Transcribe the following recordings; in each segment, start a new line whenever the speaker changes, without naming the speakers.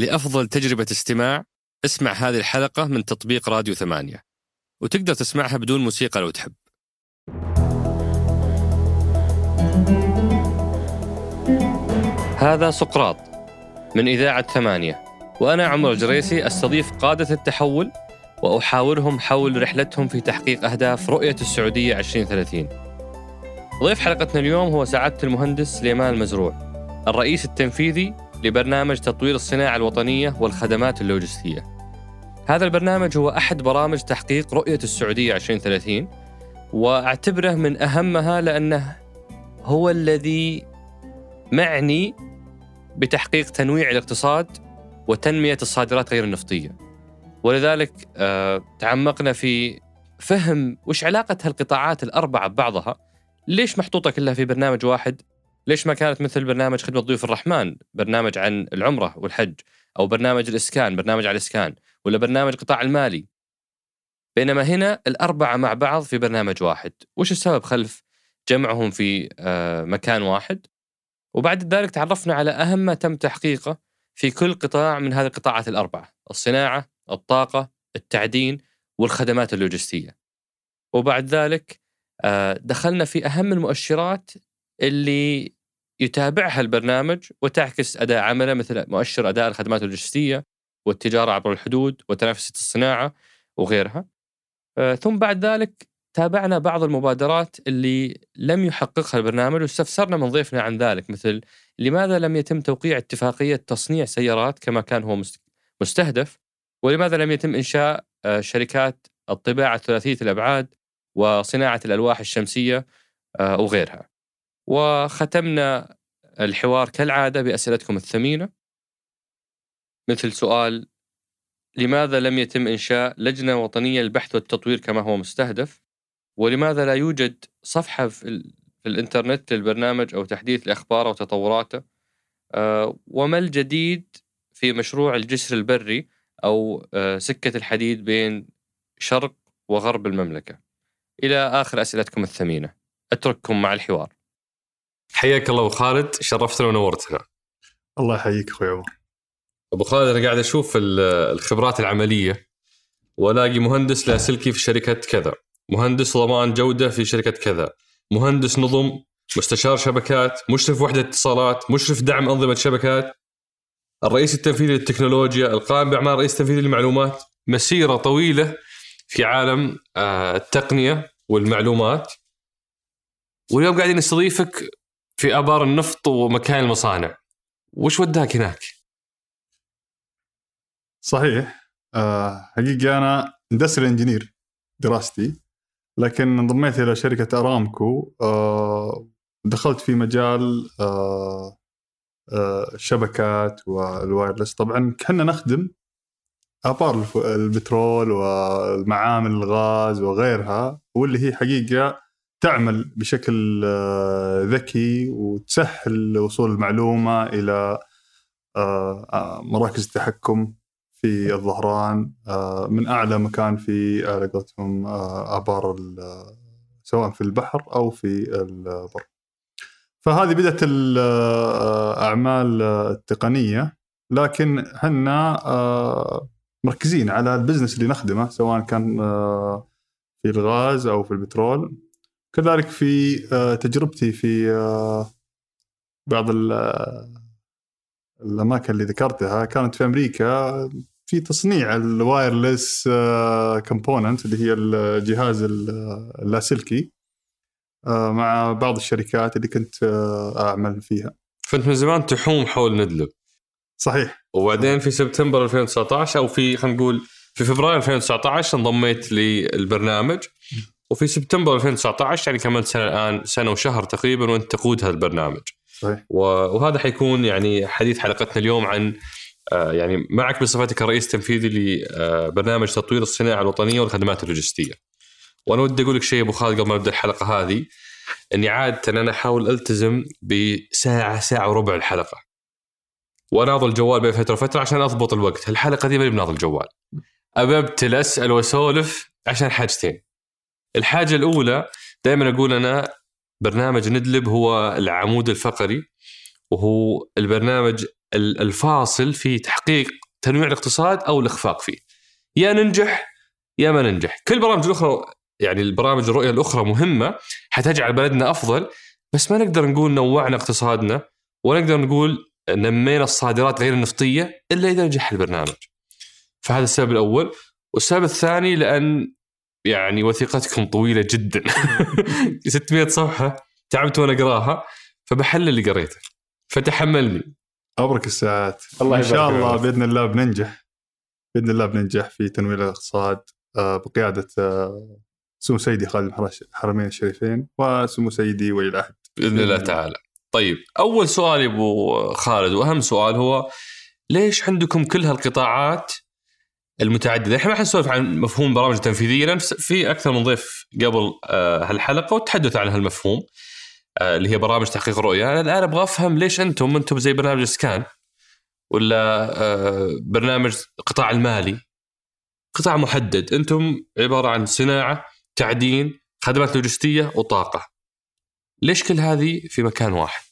لأفضل تجربة استماع اسمع هذه الحلقة من تطبيق راديو ثمانية. وتقدر تسمعها بدون موسيقى لو تحب. هذا سقراط من إذاعة ثمانية. وأنا عمر الجريسي أستضيف قادة التحول وأحاورهم حول رحلتهم في تحقيق أهداف رؤية السعودية 2030 ضيف حلقتنا اليوم هو سعادة المهندس سليمان المزروع الرئيس التنفيذي لبرنامج تطوير الصناعة الوطنية والخدمات اللوجستية. هذا البرنامج هو أحد برامج تحقيق رؤية السعودية 2030 وأعتبره من أهمها لأنه هو الذي معني بتحقيق تنويع الاقتصاد وتنمية الصادرات غير النفطية. ولذلك آه، تعمقنا في فهم وش علاقة هالقطاعات الأربعة ببعضها ليش محطوطة كلها في برنامج واحد؟ ليش ما كانت مثل برنامج خدمة ضيوف الرحمن؟ برنامج عن العمرة والحج أو برنامج الإسكان برنامج على الإسكان ولا برنامج قطاع المالي. بينما هنا الأربعة مع بعض في برنامج واحد. وش السبب خلف جمعهم في آه، مكان واحد؟ وبعد ذلك تعرفنا على أهم ما تم تحقيقه في كل قطاع من هذه القطاعات الأربعة الصناعة الطاقة التعدين والخدمات اللوجستية. وبعد ذلك آه، دخلنا في أهم المؤشرات اللي يتابعها البرنامج وتعكس أداء عمله مثل مؤشر أداء الخدمات اللوجستية والتجارة عبر الحدود وتنافسية الصناعة وغيرها. آه، ثم بعد ذلك تابعنا بعض المبادرات اللي لم يحققها البرنامج واستفسرنا من ضيفنا عن ذلك مثل لماذا لم يتم توقيع اتفاقية تصنيع سيارات كما كان هو مستهدف؟ ولماذا لم يتم إنشاء آه، شركات الطباعة ثلاثية الأبعاد وصناعة الألواح الشمسية آه، وغيرها؟ وختمنا الحوار كالعادة بأسئلتكم الثمينة. مثل سؤال لماذا لم يتم إنشاء لجنة وطنية للبحث والتطوير كما هو مستهدف؟ ولماذا لا يوجد صفحة في, الإنترنت للبرنامج أو تحديث الأخبار أو تطوراته آه، وما الجديد في مشروع الجسر البري أو آه، سكة الحديد بين شرق وغرب المملكة؟ إلى آخر أسئلتكم الثمينة. أترككم مع الحوار. حياك الله أبو خالد شرفتنا ونورتنا.
الله يحييك أخوي عمر.
أبو خالد أنا قاعد أشوف الخبرات العملية وألاقي مهندس لاسلكي في شركة كذا مهندس ضمان جودة في شركة كذا مهندس نظم مستشار شبكات مشرف وحدة اتصالات مشرف دعم أنظمة شبكات الرئيس التنفيذي للتكنولوجيا القائم بأعمال الرئيس التنفيذي للمعلومات مسيرة طويلة في عالم آه، التقنية والمعلومات. واليوم قاعدين نستضيفك في آبار النفط ومكان المصانع. وش وداك هناك؟
صحيح. أه حقيقة أنا industry engineer دراستي لكن انضميت إلى شركة أرامكو. أه دخلت في مجال أه أه الشبكات وال wireless. طبعا كنا نخدم آبار البترول والمعامل الغاز وغيرها واللي هي حقيقة تعمل بشكل آه، ذكي وتسهل وصول المعلومة إلى آه، آه، مراكز التحكم في الظهران من أعلى مكان في على قولتهم آبار سواء في البحر أو في البر. فهذه بدأت الاعمال التقنيه لكن إحنا مركزين على البزنس اللي نخدمه سواء كان في الغاز أو في البترول كذلك في آه، تجربتي في آه، بعض آه، الأماكن اللي ذكرتها كانت في أمريكا في تصنيع ال wireless component اللي هي الجهاز اللاسلكي مع بعض الشركات اللي كنت أعمل فيها.
فأنت من زمان تحوم حول ندلب.
صحيح.
وبعدين في سبتمبر 2019 أو في خلينا نقول في فبراير 2019 انضميت للبرنامج وفي سبتمبر 2019 يعني كملت سنة الآن سنة وشهر تقريبا وأنت تقود هذا البرنامج. صحيح. وهذا حيكون يعني حديث حلقتنا اليوم عن آه، يعني معك بصفتك الرئيس التنفيذي لبرنامج تطوير الصناعة الوطنية والخدمات اللوجستية. وأنا ودي أقول لك شيء أبو خالد قبل ما نبدأ الحلقة هذه إني عادة أنا أحاول ألتزم بساعة ساعة وربع الحلقة. وأناظر الجوال بين فترة وفترة عشان أضبط الوقت، الحلقة دي ماني بناظر الجوال. اببتل أسأل وأسولف عشان حاجتين. الحاجة الأولى دائما أقول أنا برنامج ندلب هو العمود الفقري وهو البرنامج ال- الفاصل في تحقيق تنويع الاقتصاد أو الإخفاق فيه. يا ننجح يا ما ننجح. كل البرامج الاخرى يعني البرامج الرؤية الأخرى مهمة حتجعل بلدنا أفضل بس ما نقدر نقول نوعنا اقتصادنا ولا نقدر نقول نمينا الصادرات غير النفطية إلا إذا نجح البرنامج. فهذا السبب الأول، والسبب الثاني لأن يعني وثيقتكم طويلة جدا. 600 صفحة تعبت وأنا أقراها فبحلل اللي قريته. فتحملني.
أبرك الساعات.
الله
إن شاء الله. بإذن الله بننجح. بإذن الله بننجح في تنوير الاقتصاد آه، بقيادة آه، سمو سيدي خالد الحرمين الشريفين وسمو سيدي ولي العهد.
بإذن الله تعالى. طيب أول سؤال يا أبو خالد وأهم سؤال هو ليش عندكم كل هالقطاعات المتعددة؟ إحنا ما حنسولف عن مفهوم برامج التنفيذيه لأن في أكثر من ضيف قبل آه، هالحلقة وتحدث عن هالمفهوم آه، اللي هي برامج تحقيق الرؤيه، أنا الآن أبغى أفهم ليش أنتم أنتم زي برنامج سكان ولا آه، برنامج القطاع المالي قطاع محدد، أنتم عبارة عن صناعة، تعدين، خدمات لوجستية وطاقة. ليش كل هذه في مكان واحد؟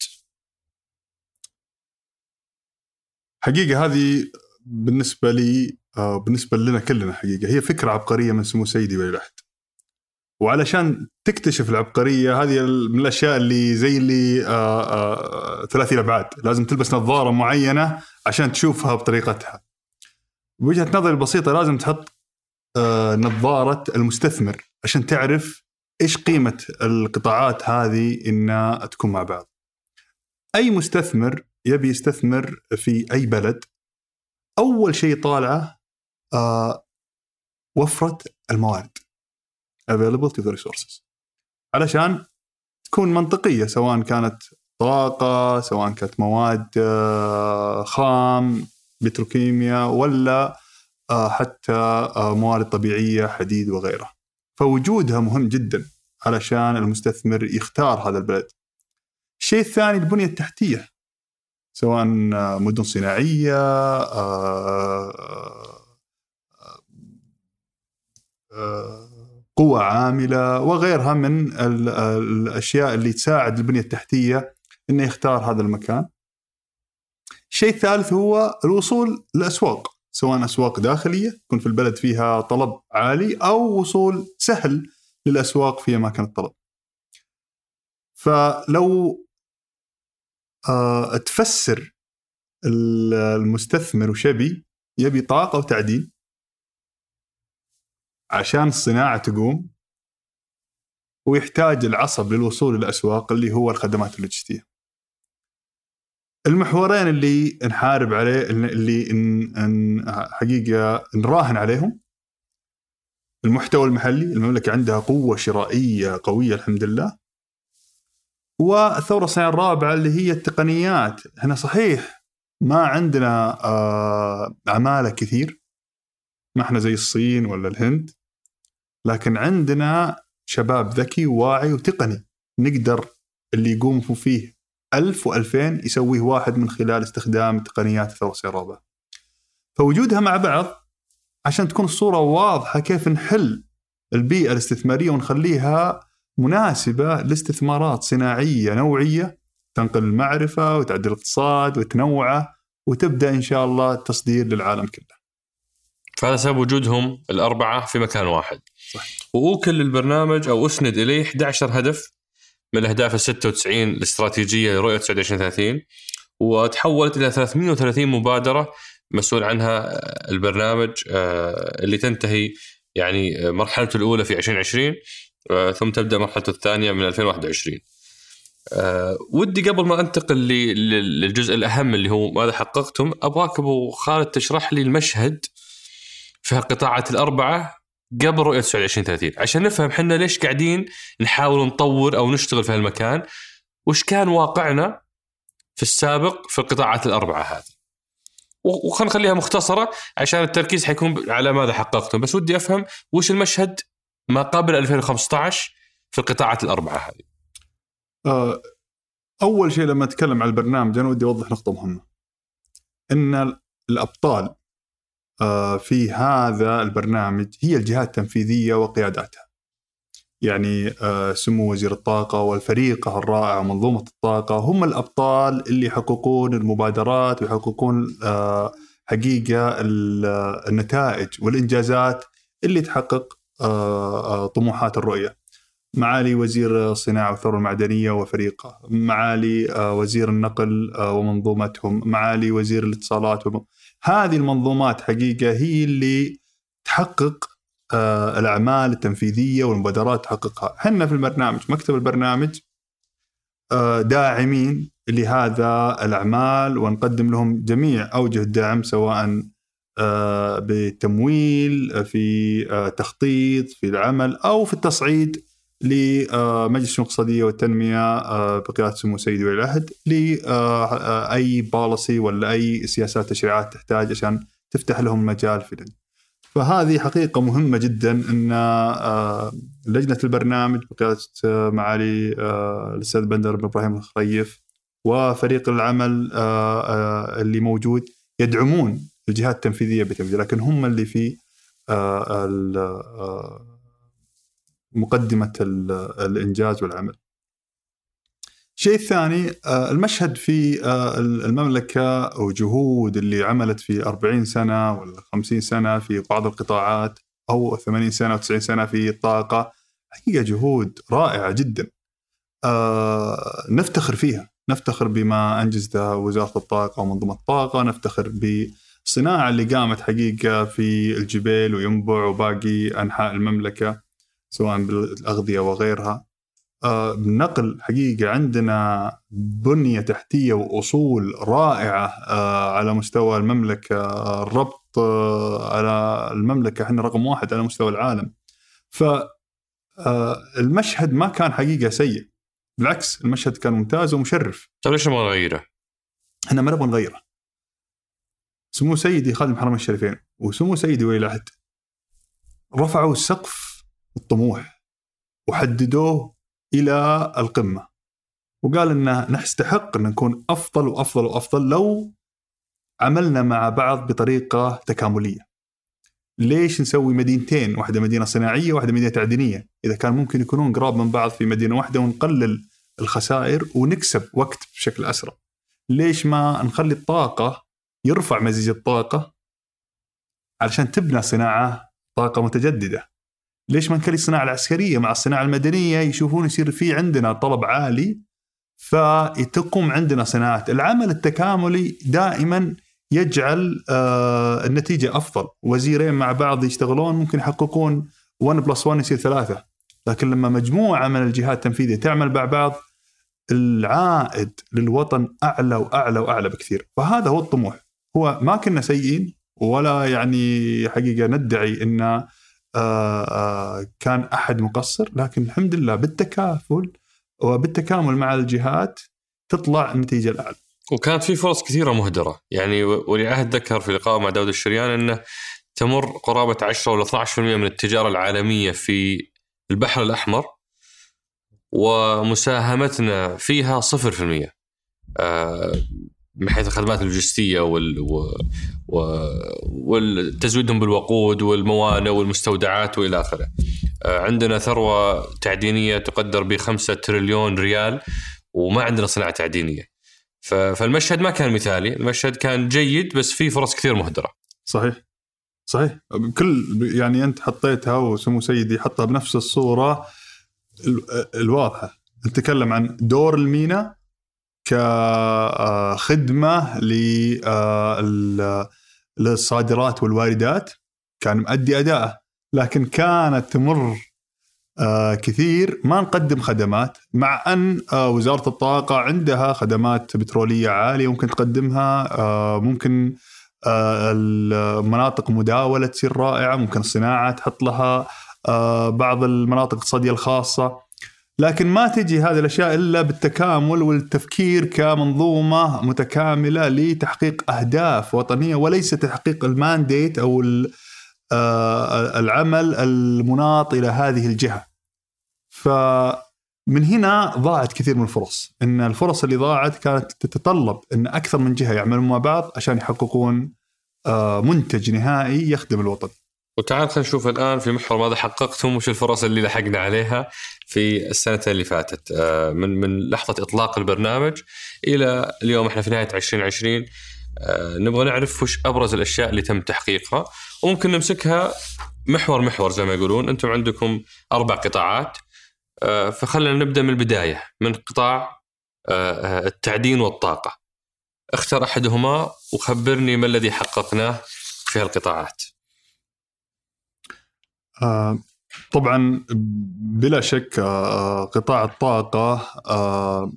حقيقة هذه بالنسبة لي بالنسبة لنا كلنا حقيقة. هي فكرة عبقرية من سمو سيدي ولي العهد وعلشان تكتشف العبقرية هذه من الأشياء اللي زي اللي آه، آه، ثلاثي الابعاد لازم تلبس نظارة معينة عشان تشوفها بطريقتها. بوجهة نظري البسيطة لازم تحط آه، نظارة المستثمر عشان تعرف إيش قيمة القطاعات هذه انها تكون مع بعض. أي مستثمر يبي يستثمر في أي بلد أول شيء طالعه آه وفره الموارد availability of the resources. علشان تكون منطقية سواء كانت طاقة سواء كانت مواد آه خام بتروكيمياء ولا آه حتى آه موارد طبيعية حديد وغيرها. فوجودها مهم جدا علشان المستثمر يختار هذا البلد. الشيء الثاني البنية التحتية سواء مدن صناعية قوى عاملة وغيرها من ال- الأشياء اللي تساعد البنية التحتية إنه يختار هذا المكان. الشيء الثالث هو الوصول لأسواق سواء أسواق داخلية يكون في البلد فيها طلب عالي أو وصول سهل للأسواق في أماكن الطلب. فلو آه، تفسر ال- المستثمر وش يبي طاقة وتعدين عشان الصناعة تقوم ويحتاج العصب للوصول للأسواق اللي هو الخدمات اللوجستية. المحورين اللي نحارب عليه اللي إن إن حقيقة نراهن عليهم المحتوى المحلي المملكة عندها قوة شرائية قوية الحمد لله والثورة الصناعية الرابعة اللي هي التقنيات. إحنا صحيح ما عندنا آه، عمالة كثير. ما إحنا زي الصين ولا الهند. لكن عندنا شباب ذكي وواعي وتقني. نقدر اللي يقوم فيه ألف وألفين يسويه واحد من خلال استخدام تقنيات الصناعية الرابعة فوجودها مع بعض عشان تكون الصورة واضحة كيف نحل البيئة الاستثمارية ونخليها مناسبة لاستثمارات صناعية نوعية تنقل المعرفة وتعدل الاقتصاد وتنوعه وتبدأ إن شاء الله التصدير للعالم كله.
فهذا سبب وجودهم الأربعة في مكان واحد.
صح.
وأوكل البرنامج أو أسند إليه 11 هدف من الأهداف ال 96 الاستراتيجية لرؤية 2030 وتحولت إلى 330 مبادرة مسؤول عنها البرنامج آه، اللي تنتهي يعني مرحلته الأولى في 2020 آه، ثم تبدأ مرحلته الثانية من 2021 أه ودي قبل ما أنتقل للجزء الأهم اللي هو ماذا حققتم أبغاك أبو خالد تشرح لي المشهد في القطاعات الأربعة قبل رؤية سعود 2030 عشان نفهم إحنا ليش قاعدين نحاول نطور أو نشتغل في هالمكان وش كان واقعنا في السابق في القطاعات الأربعة هذه. و- وخلينا نخليها مختصرة عشان التركيز حيكون على ماذا حققتم. بس ودي أفهم وش المشهد ما قبل 2015 في القطاعات الأربعة هذه.
آه، أول شيء لما أتكلم عن البرنامج أنا ودي أوضح نقطة مهمة. أن الأبطال آه، في هذا البرنامج هي الجهات التنفيذية وقياداتها يعني آه، سمو وزير الطاقة والفريق الرائع منظومة الطاقة هم الأبطال اللي يحققون المبادرات ويحققون آه، حقيقة ال- النتائج والإنجازات اللي تحقق آه، آه، طموحات الرؤية. معالي وزير الصناعة والثروة المعدنية وفريقه معالي آه، وزير النقل آه، ومنظومتهم معالي وزير الاتصالات وم... هذه المنظومات حقيقة هي اللي تحقق آه، الأعمال التنفيذية والمبادرات تحققها. إحنا في البرنامج مكتب البرنامج آه، داعمين لهذا الأعمال ونقدم لهم جميع أوجه الدعم سواء آه، بتمويل في تخطيط في العمل أو في التصعيد. لمجلس الاقتصادية والتنمية آه، بقيادة سمو سيدي ولي العهد لأي باليسي ولا أي سياسات تشريعات تحتاج عشان تفتح لهم مجال في ذلك. فهذه حقيقة مهمة جدا أن آه، لجنة البرنامج بقيادة آه، معالي آه، الأستاذ بندر بن إبراهيم الخريف وفريق العمل آه، آه، اللي موجود يدعمون الجهات التنفيذية بتنفيذ لكن هم اللي في آه، ال- آه، مقدمة ال- الإنجاز والعمل. الشيء الثاني آه، المشهد في آه، المملكة وجهود اللي عملت في 40 سنة ولا 50 سنة في بعض القطاعات أو 80 سنة و 90 سنة في الطاقة حقيقة جهود رائعة جدا. آه، نفتخر فيها. نفتخر بما أنجزته وزارة الطاقة ومنظومة الطاقة. نفتخر بالصناعة اللي قامت حقيقة في الجبال وينبع وباقي أنحاء المملكة. سواء بالأغذية وغيرها. آه، بالنقل حقيقة عندنا بنية تحتية وأصول رائعة آه، على مستوى المملكة. آه، الربط آه، على المملكة إحنا رقم واحد على مستوى العالم. فالمشهد ما كان حقيقة سيء. بالعكس المشهد كان ممتاز ومشرف.
طيب ليش ما نغيره؟
إحنا ما نبغى نغيره. سمو سيدي خادم الحرمين الشريفين وسمو سيدي ولي العهد. رفعوا سقف الطموح وحددوه إلى القمة وقال إن نستحق أن نكون أفضل وأفضل وأفضل لو عملنا مع بعض بطريقة تكاملية. ليش نسوي مدينتين واحدة مدينة صناعية واحدة مدينة تعدينية إذا كان ممكن يكونون قراب من بعض في مدينة واحدة ونقلل الخسائر ونكسب وقت بشكل أسرع. ليش ما نخلي الطاقة يرفع مزيج الطاقة علشان تبنى صناعة طاقة متجددة. ليش ما نخلي الصناعة العسكرية مع الصناعة المدنية يشوفون يصير في عندنا طلب عالي فتقوم عندنا صناعات. العمل التكاملي دائما يجعل آه النتيجة أفضل. وزيرين مع بعض يشتغلون ممكن يحققون 1 بلس 1 يصير ثلاثة. لكن لما مجموعة من الجهات التنفيذية تعمل مع بعض العائد للوطن أعلى وأعلى وأعلى بكثير. فهذا هو الطموح. هو ما كنا سيئين ولا يعني حقيقة ندعي آه كان أحد مقصر لكن الحمد لله بالتكافل وبالتكامل مع الجهات تطلع النتيجة الأعلى.
وكانت في فرص كثيرة مهدرة. يعني ولي عهد ذكر في لقاء مع داود الشريان إنه تمر قرابة 10 ولا 12% من التجارة العالمية في البحر الأحمر ومساهمتنا فيها 0% آه، من حيث الخدمات اللوجستية وال و... بالوقود والموانئ والمستودعات وإلى آخره. آه، عندنا ثروة تعدينية تقدر ب 5 تريليون ريال وما عندنا صناعة تعدينية. ف... فالمشهد ما كان مثالي، المشهد كان جيد بس في فرص كثير مهدرة.
صحيح صحيح كل يعني أنت حطيتها وسمو سيدي حطها بنفس الصورة ال- الواضحة نتكلم عن دور المينا كخدمة لل- للصادرات والواردات. كان مؤدي أداءه لكن كانت تمر آه، كثير. ما نقدم خدمات مع أن آه، وزارة الطاقة عندها خدمات بترولية عالية ممكن تقدمها آه، ممكن آه، المناطق مداولة تصير رائعة ممكن الصناعة تحط لها آه، بعض المناطق الاقتصادية الخاصة. لكن ما تجي هذه الأشياء إلا بالتكامل والتفكير كمنظومة متكاملة لتحقيق أهداف وطنية وليس تحقيق المانديت أو آه، العمل المناط إلى هذه الجهة. فمن هنا ضاعت كثير من الفرص، إن الفرص اللي ضاعت كانت تتطلب إن أكثر من جهة يعملون مع بعض عشان يحققون آه، منتج نهائي يخدم الوطن.
وتعال خلينا نشوف الآن في محور ماذا حققتم وش الفرص اللي لحقنا عليها في السنة اللي فاتت. آه، من من لحظة إطلاق البرنامج إلى اليوم إحنا في نهاية 2020 آه، نبغى نعرف وش أبرز الأشياء اللي تم تحقيقها وممكن نمسكها محور محور زي ما يقولون. أنتم عندكم أربع قطاعات. آه، فخلينا نبدأ من البداية من قطاع التعدين والطاقة. اختر أحدهما وخبرني ما الذي حققناه في هالقطاعات.
طبعا بلا شك آه قطاع الطاقة آه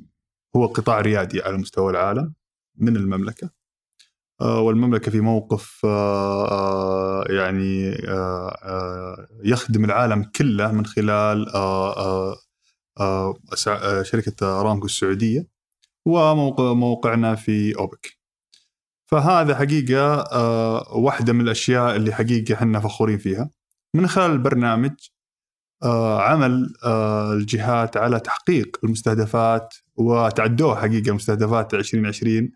هو قطاع ريادي على مستوى العالم من المملكة. آه والمملكة في موقف آه, آه، يعني آه آه يخدم العالم كله من خلال آه آه آه شركة أرامكو السعودية وموقعنا في أوبك. فهذا حقيقة آه واحدة من الأشياء اللي حقيقة إحنا فخورين فيها. من خلال البرنامج آه عمل آه الجهات على تحقيق المستهدفات وتعدوها حقيقة مستهدفات 2020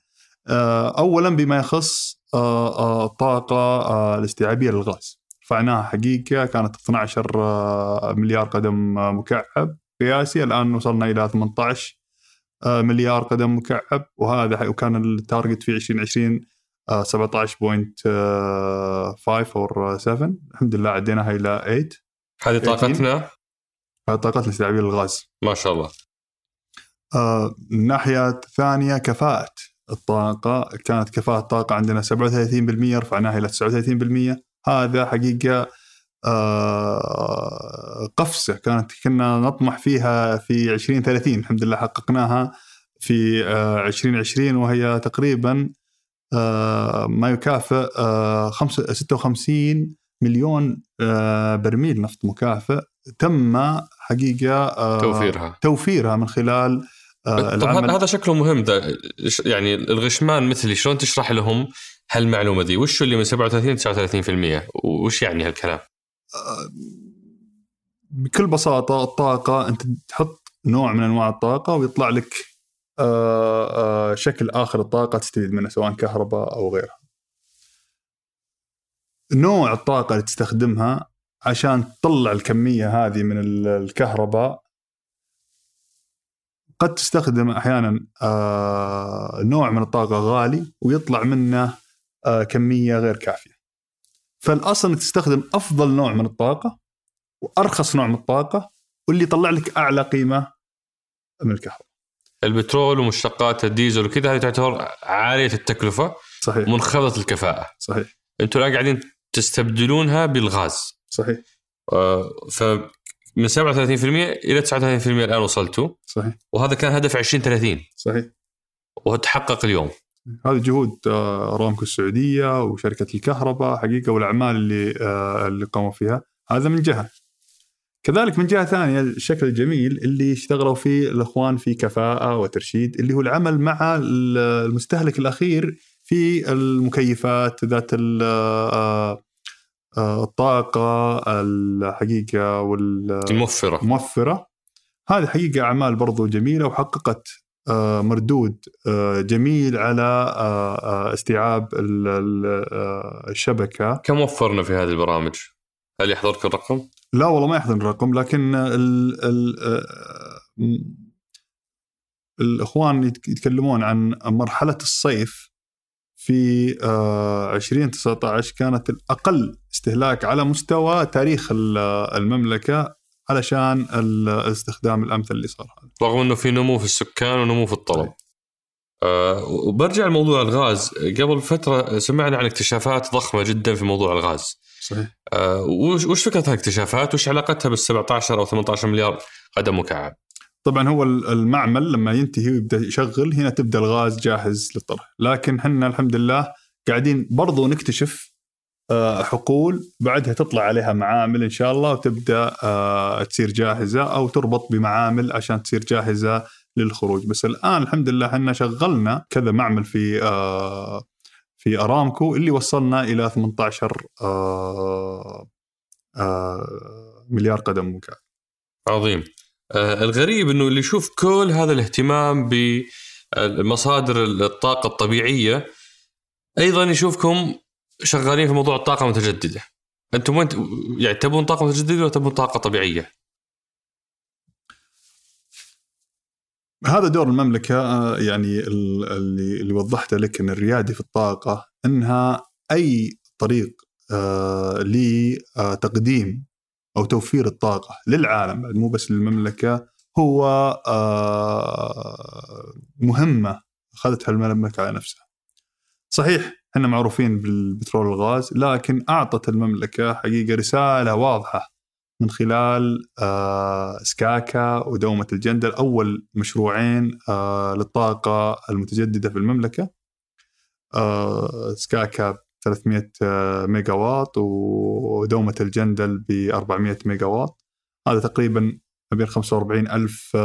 آه أولا بما يخص الطاقة الاستيعابية للغاز. رفعناها حقيقة كانت 12 مليار قدم مكعب قياسي. الآن وصلنا إلى 18 آه، مليار قدم مكعب وهذا وكان التارجت في 2020 17.5 أو 7 الحمد لله عديناها إلى 8
هذه طاقتنا؟
هذه طاقتنا الاستيعابيه للغاز
ما شاء الله.
آه الناحيه الثانية كفاءة الطاقة. كانت كفاءة الطاقة عندنا 37% رفعناها إلى 39% هذا حقيقة آه، قفزة كانت كنا نطمح فيها في 2030 الحمد لله حققناها في 2020 آه، وهي تقريبا ما يكافئ 56 مليون برميل نفط مكافئ. تم حقيقة
توفيرها.
توفيرها من خلال
طب هذا شكله مهم ده. يعني الغشمان مثلي شلون تشرح لهم هالمعلومة دي؟ وش اللي من 37 39% وش يعني هالكلام؟
بكل بساطة الطاقة أنت تحط نوع من أنواع الطاقة ويطلع لك آه، آه، شكل آخر الطاقة تستفيد منه سواء كهرباء أو غيرها. نوع الطاقة اللي تستخدمها عشان تطلع الكمية هذه من الكهرباء قد تستخدم أحيانا آه، نوع من الطاقة غالي ويطلع منه كمية غير كافية. فالأصل إنك تستخدم أفضل نوع من الطاقة وأرخص نوع من الطاقة واللي يطلع لك أعلى قيمة من الكهرباء.
البترول ومشتقات الديزل وكذا هذه تعتبر عالية التكلفة
صحيح.
منخفضة الكفاءة.
صحيح.
أنتم الآن قاعدين تستبدلونها بالغاز.
صحيح.
آه ف من 37% إلى 39% الآن وصلتوا.
صحيح.
وهذا كان هدف 2030
صحيح.
وتحقق اليوم.
هذه جهود آه، أرامكو السعودية وشركة الكهرباء حقيقة والأعمال اللي آه، اللي قاموا فيها. هذا من جهة. كذلك من جهة ثانية الشكل الجميل اللي اشتغلوا فيه الإخوان في كفاءة وترشيد اللي هو العمل مع المستهلك الأخير في المكيفات ذات آه، الطاقة الحقيقة
والموفرة.
الموفره هذه حقيقة أعمال برضو جميلة وحققت آه، مردود آه، جميل على آه، استيعاب الشبكة.
كم وفرنا في هذه البرامج؟ هل يحضرك الرقم؟
لا والله ما يحضر الرقم لكن ال ال الإخوان يتكلمون عن مرحلة الصيف في 2019 كانت الأقل استهلاك على مستوى تاريخ المملكة علشان الاستخدام الأمثل اللي صار هذا.
رغم إنه في نمو في السكان ونمو في الطلب. أه وبرجع لموضوع الغاز. قبل فترة سمعنا عن اكتشافات ضخمة جدا في موضوع الغاز.
صحيح.
أه وش فكرة هالاكتشافات؟ وش علاقتها بال 17 أو 18 مليار قدم مكعب
طبعا هو المعمل لما ينتهي ويبدأ يشغل هنا تبدأ الغاز جاهز للطرح. لكن إحنا الحمد لله قاعدين برضو نكتشف آه، حقول بعدها تطلع عليها معامل إن شاء الله وتبدأ آه، تصير جاهزة أو تربط بمعامل عشان تصير جاهزة للخروج. بس الآن الحمد لله إحنا شغلنا كذا معمل في آه، في أرامكو اللي وصلنا إلى 18 مليار قدم مكعب
عظيم. الغريب إنه اللي يشوف كل هذا الاهتمام بمصادر الطاقة الطبيعية أيضا يشوفكم شغالين في موضوع الطاقة المتجددة. أنتم وين يعني تبون طاقة متجددة ولا تبون طاقة طبيعية؟
هذا دور المملكة آه، يعني ال- اللي اللي وضحته لك إن الريادي في الطاقة إنها أي طريق آه، لتقديم أو توفير الطاقة للعالم مو بس للمملكة هو آه، مهمة أخذتها المملكة على نفسها. صحيح إحنا معروفين بالبترول والغاز لكن أعطت المملكة حقيقة رسالة واضحة من خلال آه، سكاكا ودومة الجندل أول مشروعين آه، للطاقة المتجددة في المملكة. آه، سكاكا 300 آه، ميجا واط ودومة الجندل ب 400 ميجا واط هذا تقريبا ما بين 45 ألف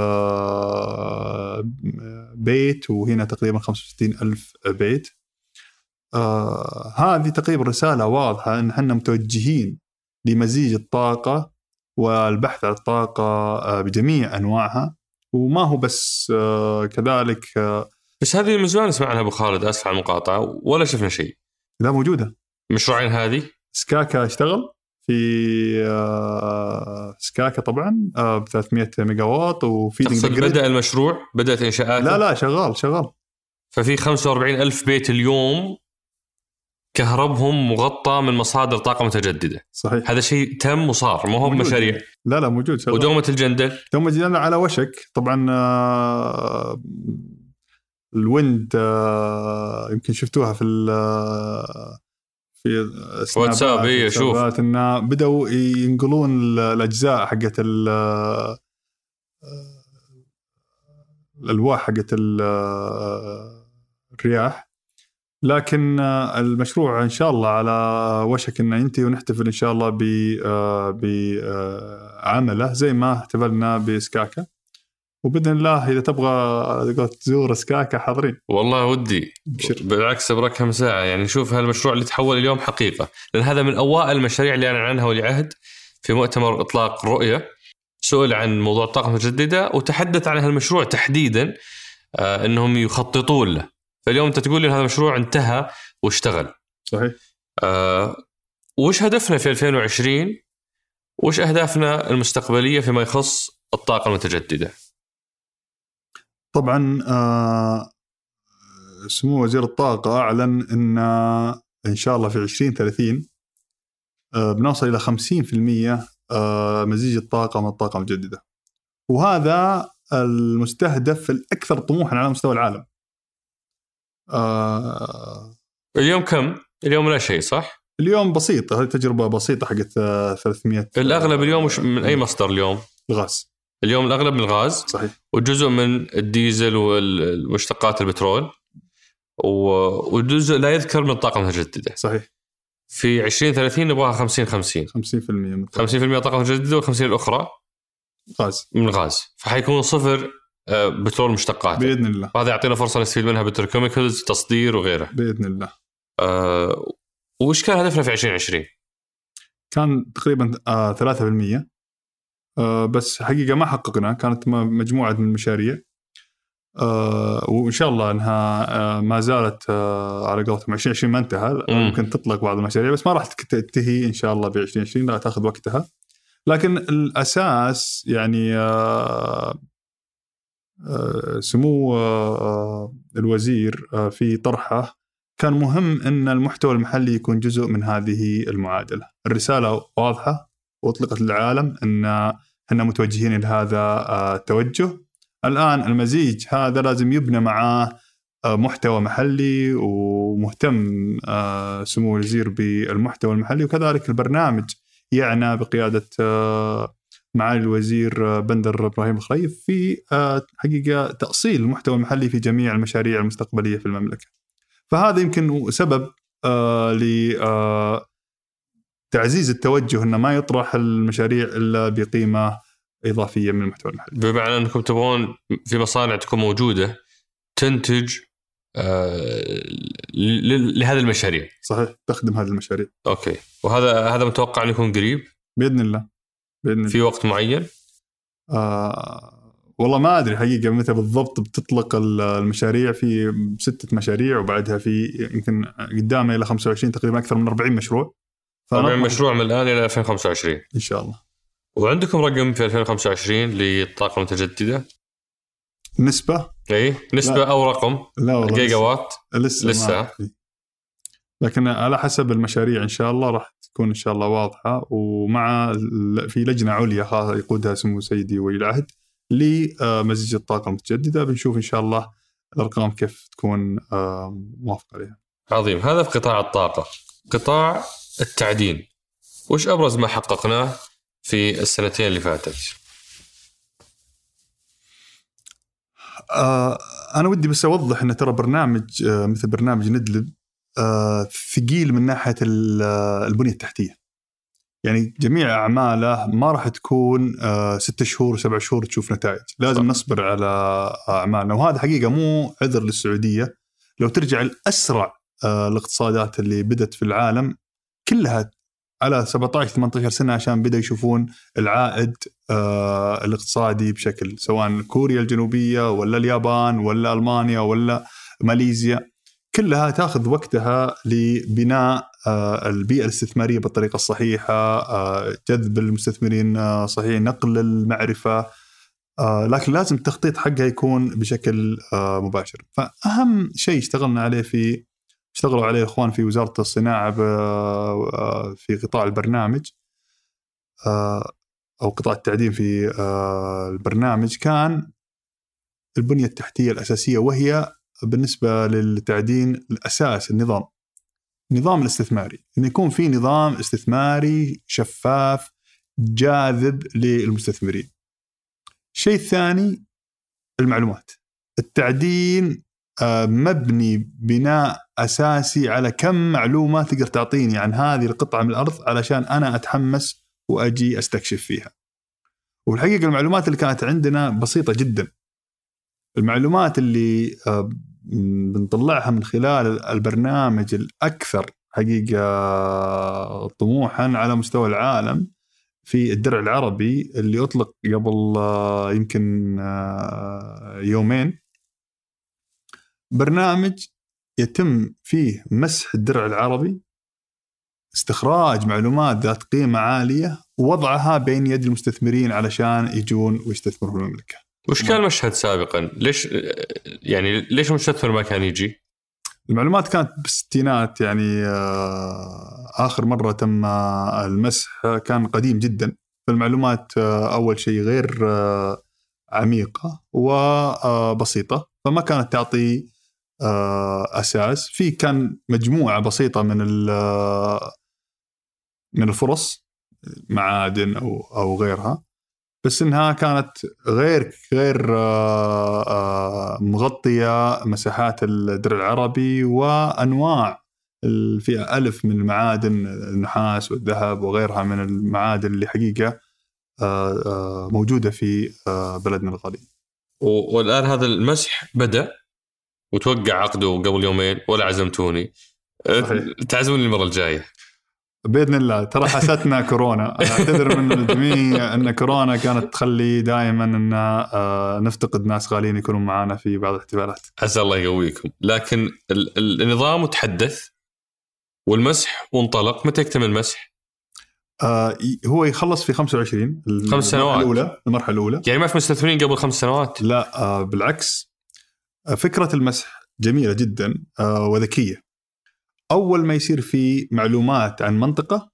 بيت وهنا تقريبا 65 ألف بيت. هذه تقريبا رسالة واضحة أن إحنا متوجهين لمزيج الطاقة والبحث عن الطاقة آه، بجميع أنواعها. وما هو بس آه، كذلك آه،
بس هذه من زمان نسمع عنها أبو خالد أسف على المقاطعة ولا شفنا شيء.
لا موجودة.
مشروعين هذه؟
سكاكا اشتغل في سكاكا طبعا ب 300 ميجا واط وفي
بدأ المشروع؟ بدأت إنشاءاته؟
لا لا شغال شغال.
ففي 45 ألف بيت اليوم كهربهم مغطى من مصادر طاقة متجددة.
صحيح.
هذا شيء تم وصار ما هو
موجود.
بمشاريع.
لا لا موجود شغال.
ودومة الجندل.
دوم الجندل على وشك. طبعا آه، الويند آه، يمكن شفتوها في ال- في
واتساب، إيه،
واتسابات، انه بدأوا ينقلون ال- الأجزاء حقت ال- آه، الألواح حقت ال- آه، الرياح. لكن آه، المشروع إن شاء الله على وشك انه ينتهي ونحتفل إن شاء الله ب- بعمله زي ما احتفلنا بسكاكا. وبإذن الله إذا تبغى تزور سكاكا حاضرين.
والله ودي.
ابشر
بالعكس أبغى كم ساعة. يعني نشوف هالمشروع اللي تحول اليوم حقيقة. لأن هذا من أوائل المشاريع اللي أعلن عنها ولي عهد في مؤتمر إطلاق رؤية سئل عن موضوع الطاقة المتجددة وتحدث عن هالمشروع تحديدا آه إنهم يخططون له. فاليوم انت تقول لي هذا المشروع انتهى واشتغل.
صحيح.
آه وش هدفنا في 2020 وش أهدافنا المستقبلية فيما يخص الطاقة المتجددة؟
طبعا آه، سمو وزير الطاقة أعلن أن إن شاء الله في 2030 آه، بنوصل إلى 50% آه، مزيج الطاقة من الطاقة المتجددة. وهذا المستهدف الأكثر طموحا على مستوى العالم. آه،
اليوم كم؟ اليوم لا شيء صح؟
اليوم بسيطة هذه تجربة بسيطة حقت آه، 300
الأغلب اليوم وش من أي مصدر اليوم؟
الغاز.
اليوم الأغلب من الغاز؟
صحيح.
وجزء من الديزل والمشتقات البترول. وجزء لا يذكر من الطاقة المتجددة.
صحيح.
في 2030 نبغاها 50 50
50% من الطاقة.
50% طاقة متجددة و50 الأخرى
غاز.
من الغاز فحيكون صفر آه، بترول مشتقات
بإذن الله.
وهذا يعطينا فرصة نستفيد منها بتروكيميكالز تصدير وغيره.
بإذن الله.
آه، وش كان هدفنا في 2020
كان تقريبا آه 3% آه بس حقيقة ما حققنا كانت مجموعة من المشاريع. آه وإن شاء الله إنها آه ما زالت آه على قولتهم 2020 ما انتهى.
مم.
ممكن تطلق بعض المشاريع بس ما راح تنتهي إن شاء الله ب 2020 لا تأخذ وقتها. لكن الأساس يعني آه سمو آه الوزير آه في طرحه. كان مهم إن المحتوى المحلي يكون جزء من هذه المعادلة، الرسالة واضحة وأطلقت للعالم إن إحنا متوجهين إلى هذا آه، التوجه. الآن المزيج هذا لازم يبنى معاه آه، محتوى محلي ومهتم آه، سمو الوزير بالمحتوى المحلي. وكذلك البرنامج يعنى بقيادة آه، معالي الوزير بندر إبراهيم الخريف في آه، حقيقة تأصيل المحتوى المحلي في جميع المشاريع المستقبلية في المملكة. فهذا يمكن سبب آه ل آه تعزيز التوجه إنه ما يطرح المشاريع إلا بقيمة إضافية من المحتوى المحلي.
بمعنى أنكم تبغون في مصانع تكون موجودة تنتج آه، لهذه المشاريع.
صحيح تخدم هذه المشاريع.
أوكي. وهذا هذا متوقع انه يكون قريب؟
بإذن الله. الله.
في وقت معين؟
آه والله ما أدري حقيقة متى بالضبط بتطلق ال- المشاريع في ستة مشاريع وبعدها في يمكن قدامنا إلى 25 تقريبا أكثر من 40 مشروع.
طبعا
فنطمح
مشروع من الآن إلى 2025
إن شاء الله.
وعندكم رقم في 2025 للطاقه المتجدده
نسبة؟
اي نسبة
لا.
أو رقم؟
لا والله
جيجا وات
لسه
لسه.
لكن على حسب المشاريع إن شاء الله راح تكون إن شاء الله واضحة ومع في لجنة عليا يقودها سمو سيدي ولي العهد لمزيج الطاقة المتجددة بنشوف إن شاء الله الأرقام كيف تكون آه، موافقة عليها.
عظيم. هذا في قطاع الطاقة. قطاع التعدين. وش أبرز ما حققناه في السنتين اللي فاتت؟
آه، أنا ودي بس أوضح إن ترى برنامج آه، مثل برنامج ندلب آه، ثقيل من ناحية ال- آه، البنية التحتية. يعني جميع أعماله ما راح تكون آه، ستة شهور سبع شهور تشوف نتائج، لازم
صح.
نصبر على أعمالنا وهذا حقيقة مو عذر للسعودية لو ترجع لأسرع آه، الاقتصادات اللي بدت في العالم كلها على 17 18 سنة عشان بدأوا يشوفون العائد آه، الاقتصادي بشكل سواء كوريا الجنوبية ولا اليابان ولا ألمانيا ولا ماليزيا كلها تاخذ وقتها لبناء آه، البيئة الاستثمارية بالطريقة الصحيحة آه، جذب المستثمرين آه، صحيح نقل المعرفة لكن لازم التخطيط حقها يكون بشكل مباشر. فأهم شيء اشتغلنا عليه في اشتغلوا عليه إخوان في وزارة الصناعة في قطاع البرنامج أو قطاع التعدين في البرنامج كان البنية التحتية الأساسية وهي بالنسبة للتعدين الأساس النظام النظام الاستثماري انه يكون في نظام استثماري شفاف جاذب للمستثمرين الشيء الثاني المعلومات التعدين آه، مبني بناء أساسي على كم معلومة تقدر تعطيني عن هذه القطعة من الأرض علشان أنا أتحمس وأجي أستكشف فيها. والحقيقة المعلومات اللي كانت عندنا بسيطة جدا. المعلومات اللي آه، بنطلعها من خلال البرنامج الأكثر حقيقة طموحا على مستوى العالم في الدرع العربي اللي أطلق قبل آه، يمكن آه، يومين. برنامج يتم فيه مسح الدرع العربي استخراج معلومات ذات قيمة عالية ووضعها بين يد المستثمرين علشان يجون ويستثمروا في المملكة.
وش كان المشهد سابقا؟ ليش يعني ليش المستثمر ما كان يجي؟
المعلومات كانت بالستينات يعني آه، آخر مرة تم آه، المسح كان قديم جدا فالمعلومات آه، أول شيء غير عميقة وبسيطة فما كانت تعطي أساس في كان مجموعة بسيطة من من الفرص معادن أو أو غيرها بس إنها كانت غير غير آه، آه، مغطية مساحات الدرع العربي وأنواع ال- في ألف من المعادن النحاس والذهب وغيرها من المعادن اللي حقيقة آه، موجودة في بلدنا الغالي.
و- والآن هذا المسح بدأ وتوقع عقده قبل يومين ولا عزمتوني. تعزموني المرة الجاية
بإذن الله. ترى حستنا كورونا. أعتذر من الجميع أن كورونا كانت تخلي دائما أن آه، نفتقد ناس غاليين يكونوا معنا في بعض الاحتفالات.
عسى الله يقويكم. لكن ال- ال- النظام تحدث والمسح وانطلق. متى يكتمل المسح؟
آه، هو يخلص في 25
خمس
المرحلة
سنوات.
الأولى المرحلة الأولى.
يعني ما في مستثمرين قبل خمس سنوات؟
لا آه، بالعكس. فكرة المسح جميلة جدا آه، وذكية. أول ما يصير في معلومات عن منطقة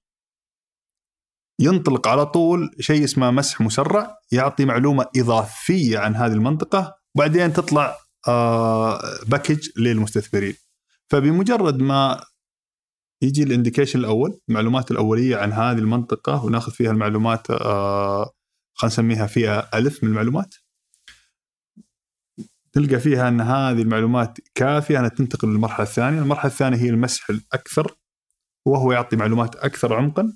ينطلق على طول شيء اسمه مسح مسرع يعطي معلومة إضافية عن هذه المنطقة وبعدين تطلع آه، باكج للمستثمرين. فبمجرد ما يجي ال indication الأول المعلومات الأولية عن هذه المنطقة وناخذ فيها المعلومات آه، خلينا نسميها فئة ألف من المعلومات تلقى فيها أن هذه المعلومات كافية أنها تنتقل للمرحلة الثانية، المرحلة الثانية هي المسح الأكثر وهو يعطي معلومات أكثر عمقا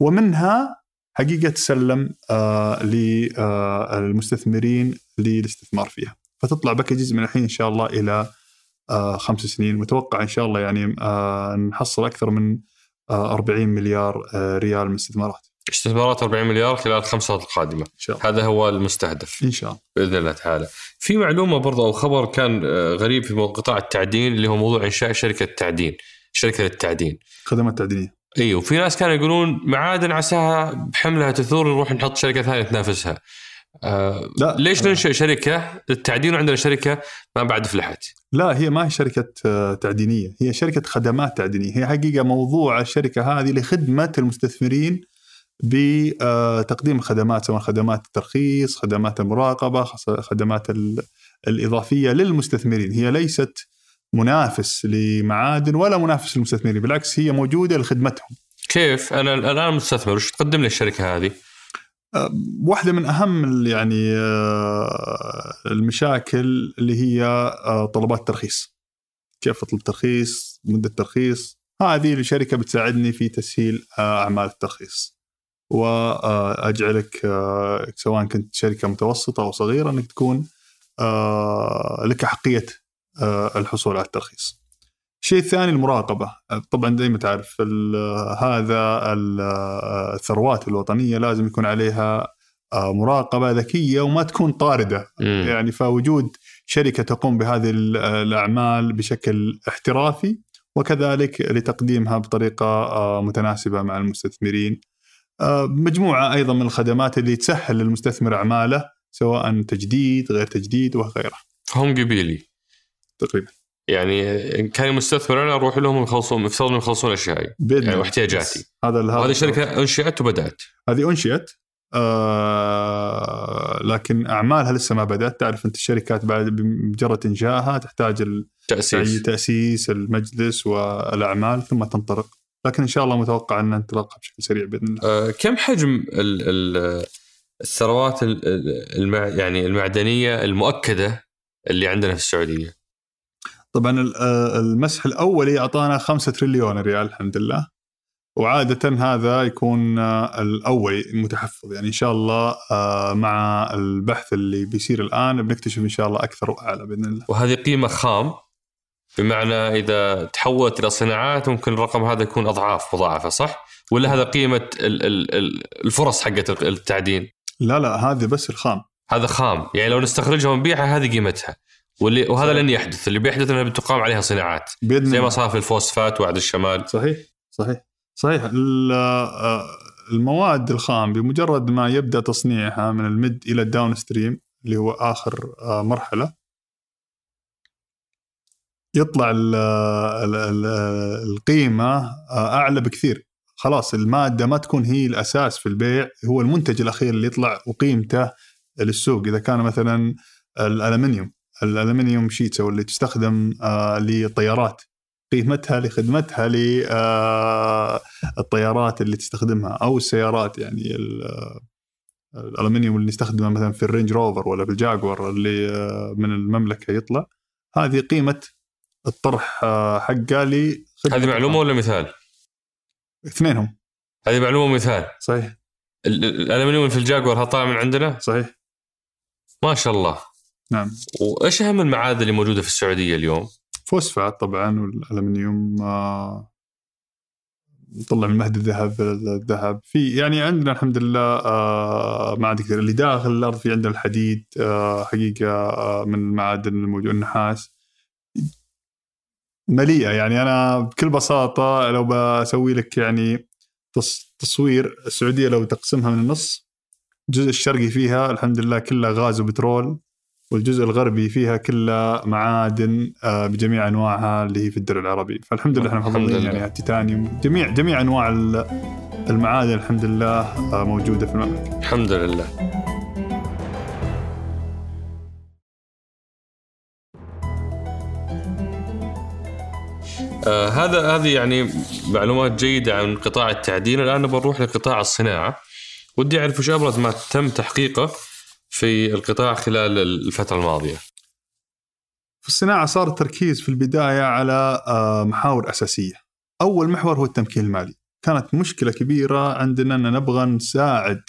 ومنها حقيقة تسلم آه للمستثمرين للاستثمار فيها، فتطلع packages من الحين إن شاء الله إلى آه خمس سنين، متوقع إن شاء الله يعني آه نحصل أكثر من آه 40 مليار آه ريال من استثمارات.
استثمارات 40 مليار خلال الخمس سنوات القادمة.
إن شاء الله.
هذا هو المستهدف.
إن شاء الله.
بإذن الله تعالى. في معلومة برضه أو خبر كان آه، غريب في قطاع التعدين اللي هو موضوع إنشاء شركة تعدين، شركة للتعدين.
خدمات تعدينية.
اي وفي ناس كانوا يقولون معادن عساها بحملها تثور نروح نحط شركة ثانية تنافسها. آه
لا.
ليش ننشئ شركة؟ للتعدين وعندنا شركة ما بعد فلحت.
لا هي ما هي شركة آه، تعدينية. هي شركة خدمات تعدينية. هي حقيقة موضوع الشركة هذه لخدمة المستثمرين بتقديم الخدمات سواء خدمات الترخيص خدمات المراقبة خدمات ال- الإضافية للمستثمرين. هي ليست منافس لمعادن ولا منافس للمستثمرين بالعكس هي موجودة لخدمتهم.
كيف؟ أنا الآن مستثمر وش تقدم لي الشركة هذه؟
آه، واحدة من أهم يعني آه، المشاكل اللي هي آه، طلبات الترخيص. كيف أطلب ترخيص؟ مدة ترخيص؟ هذه الشركة بتساعدني في تسهيل آه، أعمال الترخيص. وأجعلك آه، سواء كنت شركة متوسطة أو صغيرة أنك تكون آه، لك أحقية آه، الحصول على الترخيص. الشيء الثاني المراقبة. طبعا زي ما تعرف هذا ال- الثروات الوطنية لازم يكون عليها مراقبة ذكية وما تكون طاردة.
مم.
يعني فوجود شركة تقوم بهذه ال- الأعمال بشكل احترافي وكذلك لتقديمها بطريقة آه، متناسبة مع المستثمرين. آه، مجموعة أيضا من الخدمات اللي تسهل للمستثمر أعماله سواء تجديد غير تجديد وغيره.
فهم قبيلي.
تقريبا.
يعني ان كان مستثمر أنا أروح لهم يخلصون يفترضون يخلصون اشيائي يعني. واحتياجاتي.
هذا هذا
الشركة أنشئت وبدأت.
هذه أنشئت آه لكن أعمالها لسه ما بدأت. تعرف أنت الشركات بعد بمجرد إنشائها تحتاج
تأسيس.
تأسيس المجلس والأعمال ثم تنطلق. لكن إن شاء الله متوقع إن انطلاقها بشكل سريع بإذن الله.
آه، كم حجم ال- ال- الثروات المع يعني المعدنية المؤكدة اللي عندنا في السعودية؟
طبعا آه، المسح الأولي أعطانا 5 تريليون ريال الحمد لله. وعادة هذا يكون آه، الأولي المتحفظ يعني إن شاء الله مع البحث اللي بيصير الآن بنكتشف إن شاء الله أكثر وأعلى بإذن الله.
وهذه قيمة خام؟ بمعنى إذا تحولت إلى صناعات ممكن الرقم هذا يكون أضعاف مضاعفة صح؟ ولا هذا قيمة ال- ال- ال- الفرص حقت التعدين؟
لا لا هذه بس الخام.
هذا خام يعني لو نستخرجها ونبيعها هذه قيمتها. واللي وهذا لن يحدث اللي بيحدث انها بتقام عليها صناعات.
بإذن
زي ما صار في الفوسفات وعد الشمال.
صحيح صحيح صحيح. آه، المواد الخام بمجرد ما يبدأ تصنيعها من ال mid إلى ال downstream اللي هو آخر آه، مرحلة يطلع ال ال ال القيمة آه، أعلى بكثير. خلاص المادة ما تكون هي الأساس في البيع هو المنتج الأخير اللي يطلع وقيمته للسوق. إذا كان مثلا الألمنيوم الألمنيوم sheets أو اللي تستخدم آه، للطيارات. قيمتها لخدمتها للطيارات اللي تستخدمها أو السيارات يعني ال- آه، الألمنيوم اللي نستخدمه مثلا في الرينج روفر ولا في الجاكوار اللي آه، من المملكة يطلع. هذه قيمة الطرح آه، حقه لخدمه
هذه معلومة ولا مثال؟
اثنينهم.
هذه معلومة ومثال.
صحيح.
ال- ال- الألمنيوم في الجاكور طالع من عندنا؟
صحيح.
ما شاء الله.
نعم.
وإيش أهم المعادن اللي موجودة في السعودية اليوم؟
فوسفات طبعا والألمنيوم آه، نطلع من مهد الذهب الذهب. في يعني عندنا الحمد لله آه، معادن كثير اللي داخل الأرض في عندنا الحديد آه، حقيقة آه، من المعادن الموجودة النحاس. مليئه يعني أنا بكل بساطة لو بسوي لك يعني تص- تصوير السعودية لو تقسمها من النص الجزء الشرقي فيها الحمد لله كله غاز وبترول والجزء الغربي فيها كلها معادن آه، بجميع أنواعها اللي هي في الدرع العربي. فالحمد لله إحنا
لله.
يعني التيتانيوم جميع جميع أنواع ال- المعادن الحمد لله آه، موجودة في المملكة.
الحمد لله. آه هذا هذه يعني معلومات جيدة عن قطاع التعدين. الآن نبغى نروح لقطاع الصناعة. ودي أعرف وش أبرز ما تم تحقيقه في القطاع خلال الفترة الماضية.
في الصناعة صار التركيز في البداية على آه، محاور أساسية. أول محور هو التمكين المالي. كانت مشكلة كبيرة عندنا أن نبغى نساعد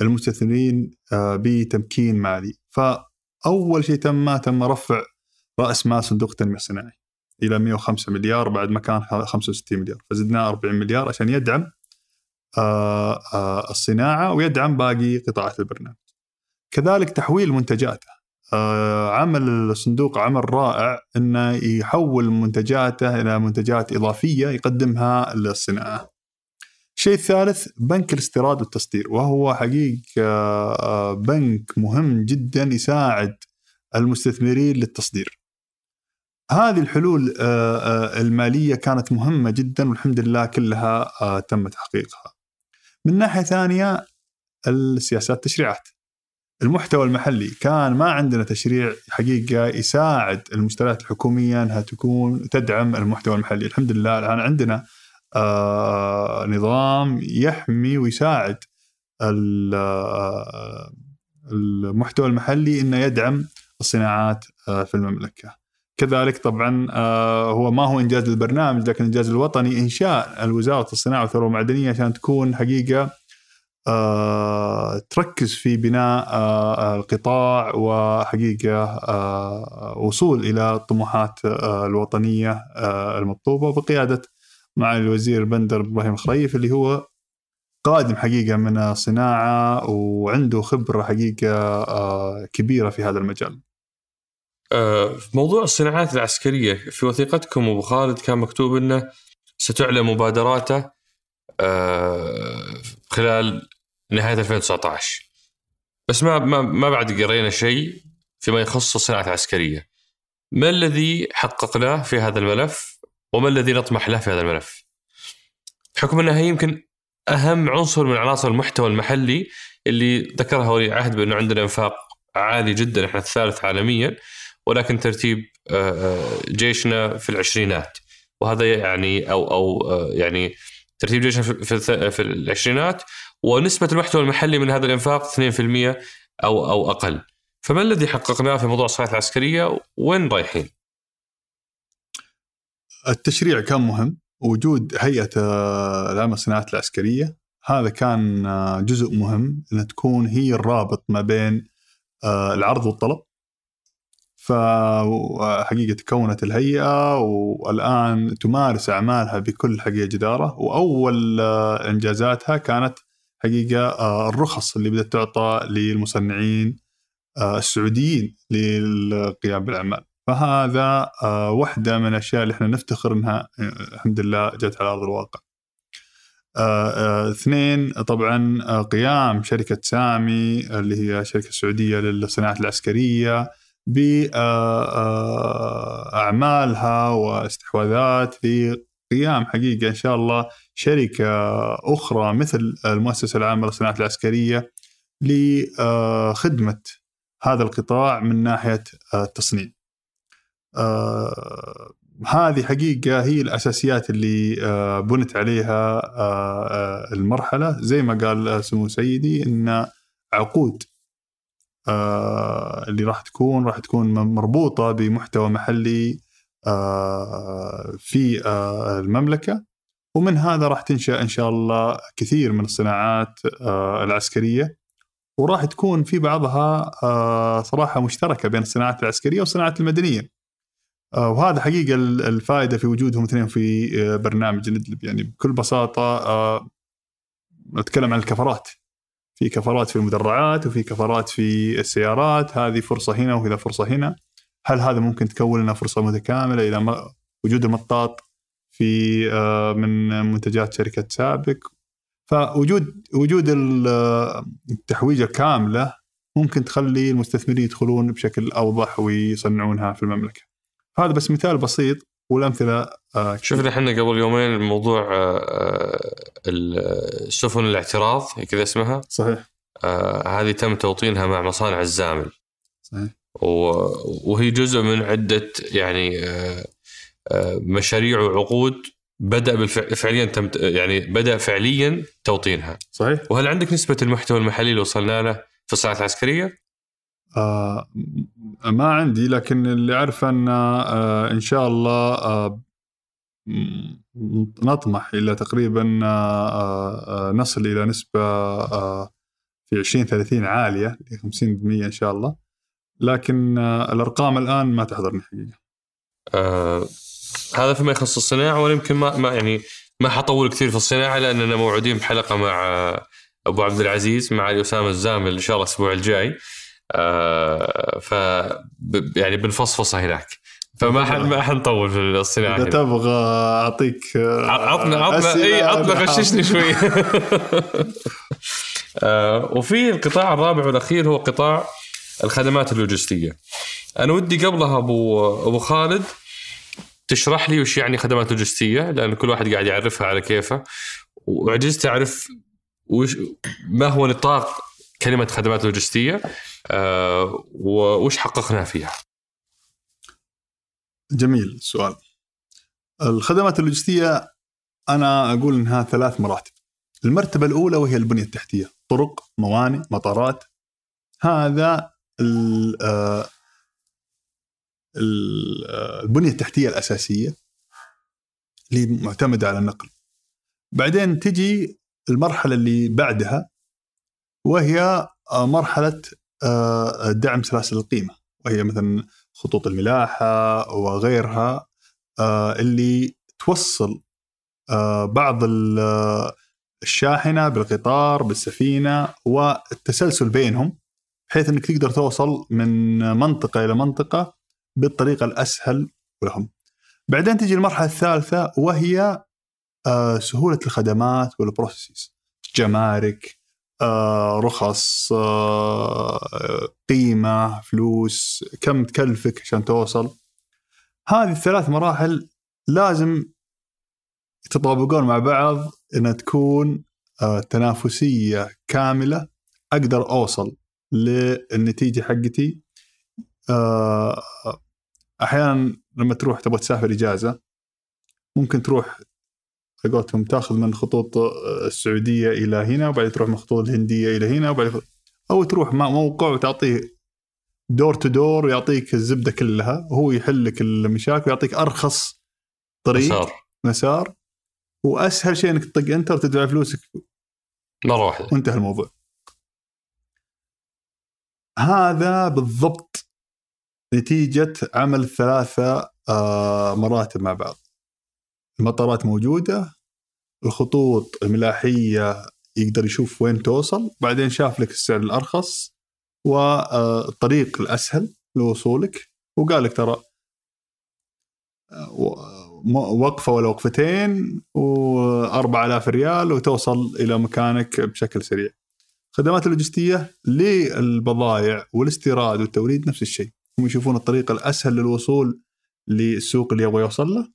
المستثمرين آه، بتمكين مالي. فأول شيء تم تم رفع رأس مال صندوق التنمية الصناعي. إلى 105 مليار بعد ما كان 65 مليار فزدناه 40 مليار عشان يدعم آه، آه، الصناعة ويدعم باقي قطاعات البرنامج. كذلك تحويل منتجاته آه، عمل الصندوق عمل رائع إنه يحول منتجاته إلى منتجات إضافية يقدمها للصناعة. الشيء الثالث بنك الاستيراد والتصدير وهو حقيقة بنك مهم جدا يساعد المستثمرين للتصدير هذه الحلول آه، آه، المالية كانت مهمة جدا والحمد لله كلها تم تحقيقها. من ناحية ثانية السياسات التشريعات المحتوى المحلي كان ما عندنا تشريع حقيقة يساعد المشتريات الحكومية أنها تكون تدعم المحتوى المحلي. الحمد لله الآن عندنا آه نظام يحمي ويساعد آه، المحتوى المحلي إنه يدعم الصناعات آه، في المملكة. كذلك طبعا آه، هو ما هو إنجاز البرنامج لكن الانجاز الوطني إنشاء الوزارة الصناعة والثروة المعدنية عشان تكون حقيقة تركز في بناء القطاع وحقيقة وصول إلى الطموحات الوطنية المطلوبة بقياده مع الوزير بندر إبراهيم الخريف اللي هو قادم حقيقة من الصناعة وعنده خبرة حقيقة آه، كبيرة في هذا المجال.
آه، في موضوع الصناعات العسكرية في وثيقتكم أبو خالد كان مكتوب إنه ستعلن مبادراته آه، خلال نهاية 2019 بس ما ما ما بعد قرينا شيء فيما يخص الصناعات العسكرية. ما الذي حققناه في هذا الملف وما الذي نطمح له في هذا الملف؟ بحكم انها يمكن أهم عنصر من عناصر المحتوى المحلي اللي ذكرها ولي العهد بأنه عندنا إنفاق عالي جدا إحنا الثالث عالميا. ولكن ترتيب آه، آه، جيشنا في العشرينات. وهذا يعني أو أو آه، يعني ترتيب جيشنا في في العشرينات ونسبة المحتوى المحلي من هذا الإنفاق 2% أو أو أقل. فما الذي حققناه في موضوع الصناعه العسكرية؟ وين رايحين؟
التشريع كان مهم. وجود هيئة العمل الصناعات العسكرية هذا كان جزء مهم ان تكون هي الرابط ما بين العرض والطلب. فحقيقة تكونت الهيئة والآن تمارس أعمالها بكل حقيقة جدارة. وأول إنجازاتها كانت حقيقة الرخص اللي بدأت تعطى للمصنعين السعوديين للقيام بالأعمال. فهذا آه، واحدة من الأشياء اللي إحنا نفتخر انها آه، الحمد لله جت على أرض الواقع. آه، اثنين طبعا قيام شركة سامي اللي هي شركة سعودية للصناعات العسكرية. بأعمالها واستحواذات في قيام حقيقة إن شاء الله شركة أخرى مثل المؤسسة العامة للصناعات العسكرية لخدمة هذا القطاع من ناحية التصنيع. آه هذه حقيقة هي الأساسيات اللي آه بنت عليها آه, المرحلة. زي ما قال سمو سيدي أن عقود اللي راح تكون راح تكون مربوطة بمحتوى محلي آه في آه المملكة. ومن هذا راح تنشأ إن شاء الله كثير من الصناعات آه العسكرية. وراح تكون في بعضها آه صراحة مشتركة بين الصناعات العسكرية والصناعات المدنية. آه، وهذا حقيقة الفائدة في وجودهم اثنين في آه، برنامج ندلب. يعني بكل بساطة آه، نتكلم عن الكفرات. في كفرات في المدرعات وفي كفرات في السيارات هذه فرصة هنا وكذا فرصة هنا. هل هذا ممكن تكون لنا فرصة متكاملة إلى وجود المطاط في من منتجات شركة سابق؟ فوجود وجود التحويجه كامله ممكن تخلي المستثمرين يدخلون بشكل أوضح ويصنعونها في المملكة. هذا بس مثال بسيط. والأمثلة
آه شفنا إحنا قبل يومين موضوع آه, آه، السفن الاعتراض كذا اسمها.
صحيح.
آه هذه تم توطينها مع مصانع الزامل.
صحيح.
وهي جزء من عدة يعني آه آه مشاريع وعقود بدأ فعليا تم يعني بدأ فعليا توطينها.
صحيح.
وهل عندك نسبة المحتوى المحلي اللي وصلنا له في الصناعة العسكرية؟
آه ما عندي لكن اللي أعرفه أن آه إن شاء الله آه نطمح إلى تقريبا آه, آه، نصل إلى نسبة آه في 20 30 عالية 50% إن شاء الله. لكن آه الأرقام الآن ما تحضرني حقيقة.
آه هذا فيما يخص الصناعة ولا يمكن ما, ما يعني ما حطول كثير في الصناعة لأننا موعودين بحلقة مع آه، أبو عبد العزيز مع أسامة الزامل إن شاء الله الأسبوع الجاي. آه، ف يعني بنفصفصها هناك. فما ح- ما حنطول في
الصناعة
إذا.
تبغى أعطيك آه،
عطنا عطنا اي عطنا غششني شوي. آه، وفي القطاع الرابع والأخير هو قطاع الخدمات اللوجستية. أنا ودي قبلها ابو أبو خالد تشرح لي وش يعني خدمات لوجستية لأن كل واحد قاعد يعرفها على كيفه. وعجزت أعرف وش ما هو نطاق كلمة خدمات لوجستية آه، وش حققنا فيها؟
جميل السؤال الخدمات اللوجستية أنا أقول إنها ثلاث مراتب. المرتبة الأولى وهي البنية التحتية. طرق موانئ مطارات. هذا آه، آه، البنية التحتية الأساسية اللي معتمدة على النقل. بعدين تجي المرحلة اللي بعدها وهي آه، مرحلة آه، دعم سلاسل القيمة وهي مثلا خطوط الملاحة وغيرها آه، اللي توصل بعض ال- الشاحنة بالقطار بالسفينة والتسلسل بينهم بحيث إنك تقدر توصل من منطقة إلى منطقة بالطريقة الأسهل لهم. بعدين تجي المرحلة الثالثة وهي سهولة الخدمات والبروسيس جمارك رخص آه، قيمة فلوس كم تكلفك عشان توصل. هذه الثلاث مراحل لازم يتطابقون مع بعض إنها تكون آه، تنافسية كاملة أقدر أوصل للنتيجة حقتي. آه، أحيانا لما تروح تبغى تسافر إجازة ممكن تروح على قولتهم تاخذ من خطوط آه، السعودية إلى هنا وبعدين تروح من الخطوط الهندية إلى هنا وبعدين أو تروح مع موقع وتعطيه دور تو دور ويعطيك الزبدة كلها وهو يحل لك المشاكل ويعطيك أرخص طريق
مسار
مسار وأسهل شيء إنك تطق انتر وتدفع فلوسك
مرة واحدة
وانتهى الموضوع. هذا بالضبط نتيجة عمل الثلاثة آه، مراتب مع بعض. المطارات موجودة، الخطوط الملاحية يقدر يشوف وين توصل، بعدين شاف لك السعر الأرخص والطريق الأسهل لوصولك وقال لك ترى آه، و- م- وقفة ولا وقفتين و4000 ريال وتوصل إلى مكانك بشكل سريع. خدمات اللوجستية للبضائع والاستيراد والتوريد نفس الشيء هم يشوفون الطريقة الأسهل للوصول للسوق اللي يبغى يوصل له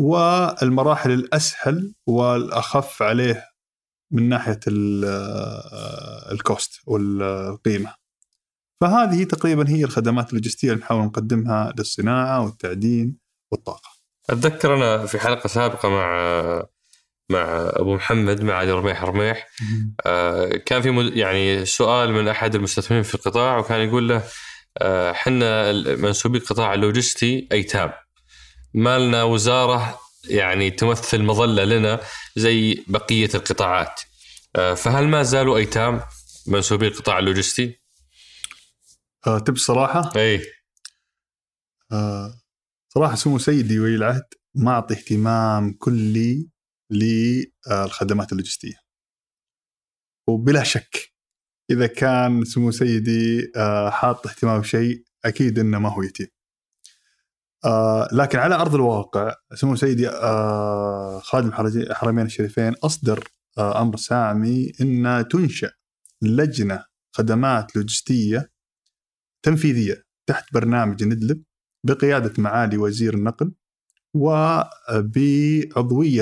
والمراحل الأسهل والأخف عليه من ناحية ال- الكوست والقيمة. فهذه تقريبا هي الخدمات اللوجستية اللي نحاول نقدمها للصناعة والتعدين والطاقة.
أتذكر أنا في حلقة سابقة مع مع أبو محمد مع علي رميح رميح آه، كان في مد- يعني سؤال من أحد المستثمرين في القطاع وكان يقول له آه، حنا منسوبي القطاع اللوجستي ايتام ما لنا وزارة يعني تمثل مظلة لنا زي بقية القطاعات. آه، فهل ما زالوا أيتام منسوبي القطاع اللوجستي؟
آه، تبي صراحة؟
إي.
آه، صراحة سمو سيدي ولي العهد ما أعطي اهتمام كلي للخدمات اللوجستية. وبلا شك إذا كان سمو سيدي آه، حاط اهتمام بشيء أكيد إنه ما هو يتيم. آه، لكن على أرض الواقع سمو سيدي آه، خادم الحرمين الشريفين أصدر آه، أمر سامي إن تنشأ لجنة خدمات لوجستية تنفيذية تحت برنامج ندلب بقيادة معالي وزير النقل وبعضوية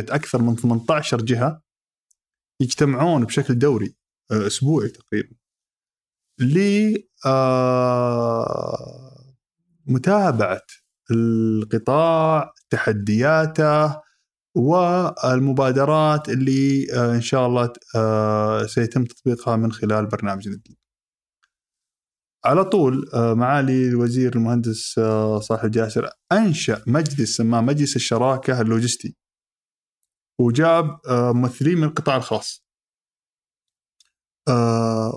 أكثر من 18 جهة يجتمعون بشكل دوري آه، أسبوعي تقريبا. لمتابعة القطاع تحدياته والمبادرات اللي آه، إن شاء الله آه، سيتم تطبيقها من خلال برنامج على طول آه، معالي الوزير المهندس صالح الجاسر أنشأ مجلس سماه مجلس الشراكة اللوجستي. وجاب ممثلين من القطاع الخاص.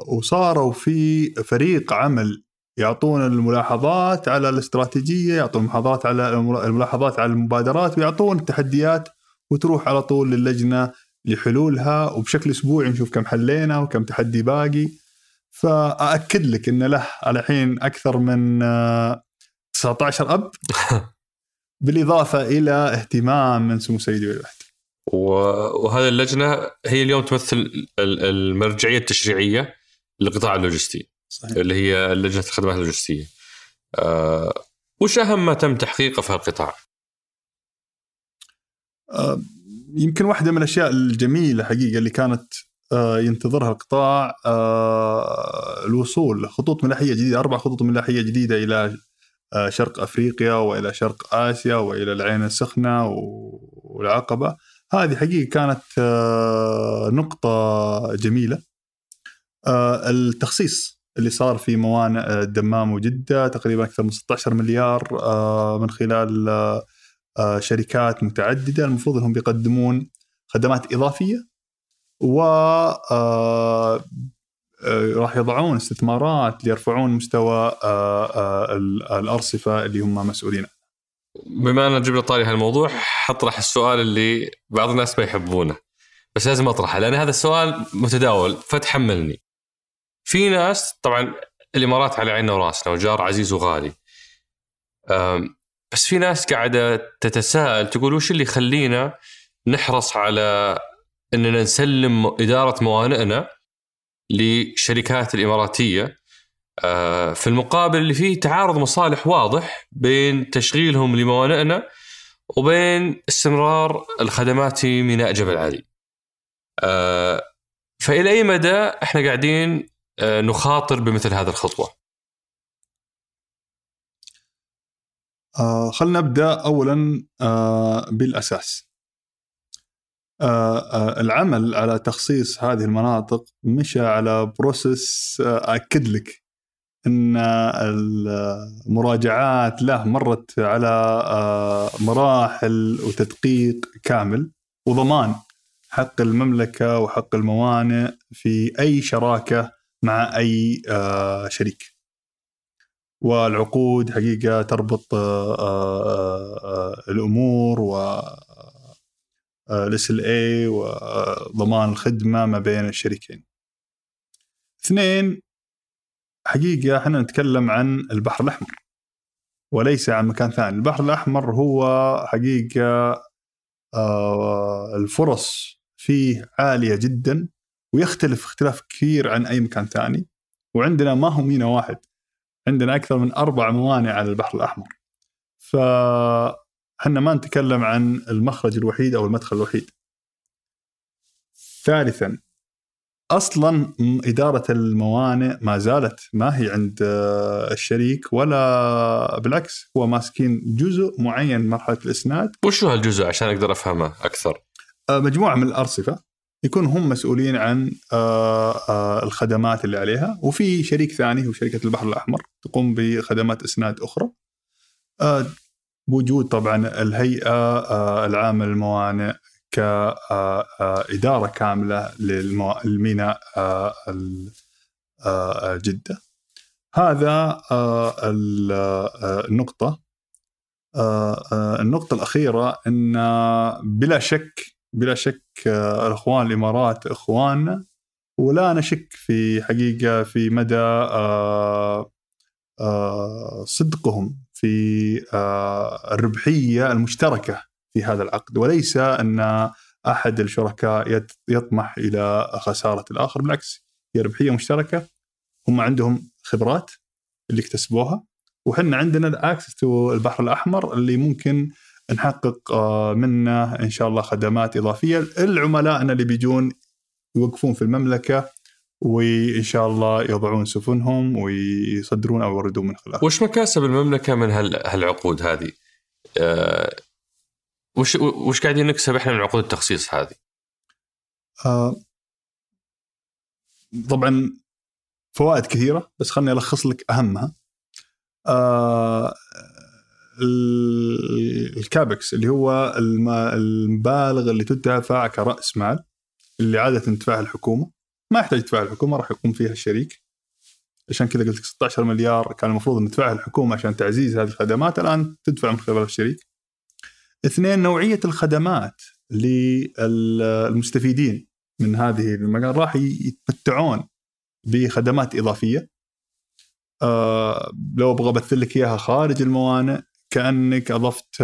وصاروا في فريق عمل يعطون الملاحظات على الاستراتيجية يعطون الملاحظات على الملاحظات على المبادرات ويعطون التحديات وتروح على طول للجنة لحلولها وبشكل أسبوعي نشوف كم حلينا وكم تحدي باقي. فأأكد لك إن له على الحين أكثر من آه، 19 أب. بالإضافة إلى اهتمام من سمو سيدي ولي العهد
وهذه اللجنة هي اليوم تمثل ال- المرجعية التشريعية للقطاع اللوجستي.
صحيح
اللي هي لجنة الخدمات اللوجستية. آه وش أهم ما تم تحقيقه في هالقطاع؟
آه، يمكن واحدة من الأشياء الجميلة حقيقة اللي كانت آه، ينتظرها القطاع آه، الوصول لخطوط ملاحية جديدة أربع خطوط ملاحية جديدة إلى آه، شرق أفريقيا وإلى شرق آسيا وإلى العين السخنة و- والعقبة هذه حقيقة كانت آه، نقطة جميلة آه، التخصيص اللي صار في موانئ آه، الدمام وجدة تقريبا أكثر من 16 مليار آه، من خلال آه، شركات متعددة المفروض إنهم بيقدمون خدمات إضافية و راح يضعون استثمارات ليرفعون مستوى ال- الأرصفة اللي هم مسؤولين عنها.
بما أن جبنا طاري هالموضوع حطرح السؤال اللي بعض الناس ما يحبونه بس لازم أطرحه لأن هذا السؤال متداول فتحملني. في ناس طبعا الإمارات على عيننا وراسنا وجار عزيز وغالي. بس في ناس قاعدة تتساءل تقول وش اللي يخلينا نحرص على إننا نسلم إدارة موانئنا لشركات الإماراتية في المقابل اللي فيه تعارض مصالح واضح بين تشغيلهم لموانئنا وبين استمرار الخدمات في ميناء جبل علي. فإلى أي مدى إحنا قاعدين نخاطر بمثل هذه الخطوة؟
آه، خلنا نبدأ اولا آه، بالأساس. آه، آه، العمل على تخصيص هذه المناطق مشى على بروسس آه، أكد لك إن المراجعات له مرت على آه، مراحل وتدقيق كامل وضمان حق المملكة وحق الموانئ في أي شراكة مع أي آه، شريك. والعقود حقيقة تربط آه، آه، الأمور و الاس ال اي وضمان الخدمة ما بين الشريكين. اثنين حقيقة إحنا نتكلم عن البحر الأحمر وليس عن مكان ثاني، البحر الأحمر هو حقيقة الفرص فيه عالية جدا ويختلف اختلاف كثير عن أي مكان ثاني وعندنا ما هو ميناء واحد عندنا أكثر من أربع موانئ على البحر الأحمر. فاحنا ما نتكلم عن المخرج الوحيد أو المدخل الوحيد. ثالثا أصلا إدارة الموانئ ما زالت ما هي عند الشريك ولا بالعكس هو ماسكين جزء معين من مرحلة الإسناد.
وش هو هالجزء؟ عشان أقدر أفهمه أكثر؟
آه، مجموعة من الأرصفة. يكون هم مسؤولين عن آه، آه، الخدمات اللي عليها. وفي شريك ثاني هو شركة البحر الأحمر تقوم بخدمات اسناد أخرى. آه، بوجود طبعا الهيئة العامه للموانئ كإدارة كاملة للمو- للميناء جدة. هذا ال- النقطة. آه، النقطة الأخيرة أن بلا شك بلا شك آه، الإخوان الإمارات إخواننا ولا نشك في حقيقة في مدى آه، آه، صدقهم في الربحية المشتركة في هذا العقد. وليس أن أحد الشركاء يطمح إلى خسارة الآخر بالعكس هي ربحية مشتركة. هم عندهم خبرات اللي اكتسبوها. وحنا عندنا ال access to البحر الأحمر اللي ممكن نحقق آه، منه إن شاء الله خدمات إضافية لعملائنا اللي بيجون يوقفون في المملكة وإن شاء الله يضعون سفنهم ويصدرون أو يوردون من خلالها.
وش مكاسب المملكة من هال- هالعقود هذه؟ آه، وش وش قاعدين نكسب إحنا من عقود التخصيص هذه؟
آه، طبعا فوائد كثيرة بس خلني ألخص لك أهمها. ال- الكابكس اللي هو الم- المبالغ اللي تدفع كرأس مال اللي عادة تدفعها الحكومة. ما يحتاج تدفعها الحكومة راح يقوم فيها الشريك. عشان كذا قلت لك 16 مليار كان المفروض ان تدفعها الحكومة عشان تعزيز هذه الخدمات الآن تدفع من خلال الشريك. اثنين نوعية الخدمات للمستفيدين من هذه المجال راح يتمتعون بخدمات إضافية. آه لو أبغى امثل لك إياها خارج الموانئ كأنك أضفت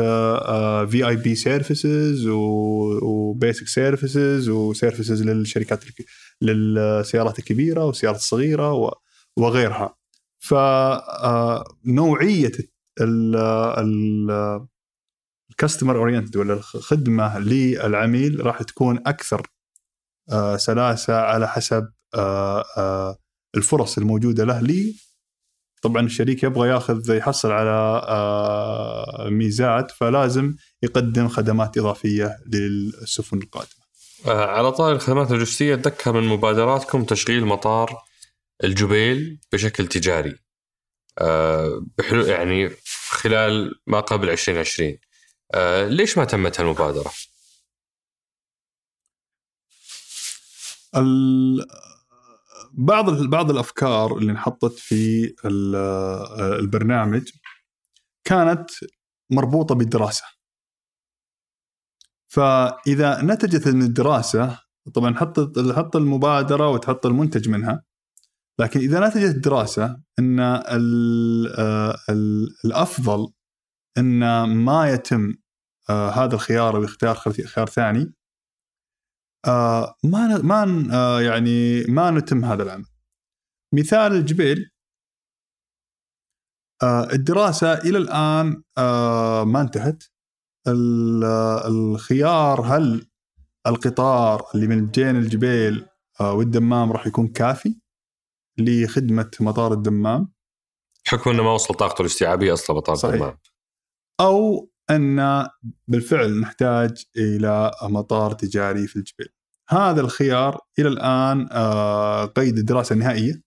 في VIP services و basic services و services للشركات للسيارات الكبيرة والسيارات الصغيرة وغيرها. فنوعيه ال customer oriented ولا الخدمة للعميل راح تكون أكثر آه، سلاسة على حسب آه، آه، الفرص الموجودة له لي طبعا الشريك يبغى ياخذ يحصل على آه، ميزات فلازم يقدم خدمات إضافية للسفن القادمة.
آه، على طار الخدمات اللوجستية أتذكر من مبادراتكم تشغيل مطار الجبيل بشكل تجاري آه، بحلو يعني خلال ما قبل 2020 آه، ليش ما تمت
هالمبادرة؟ بعض بعض الأفكار اللي انحطت في آه، البرنامج كانت مربوطة بالدراسة. فإذا نتجت من الدراسة طبعا حط حط المبادرة وتحط المنتج منها لكن إذا نتجت الدراسة إن آه، ال- الأفضل إن ما يتم آه، هذا الخيار واختيار خيار ثاني آه، ما ما آه، يعني ما نتم هذا العمل. مثال الجبيل آه، الدراسة إلى الآن آه، ما انتهت. ال- الخيار هل القطار اللي من جين الجبيل آه، والدمام راح يكون كافي لخدمة مطار الدمام
بحكم إنه ما وصل طاقته الاستيعابية أصلا مطار
صحيح.
الدمام
أو أن بالفعل نحتاج إلى مطار تجاري في الجبيل. هذا الخيار إلى الآن آه، قيد الدراسة النهائية.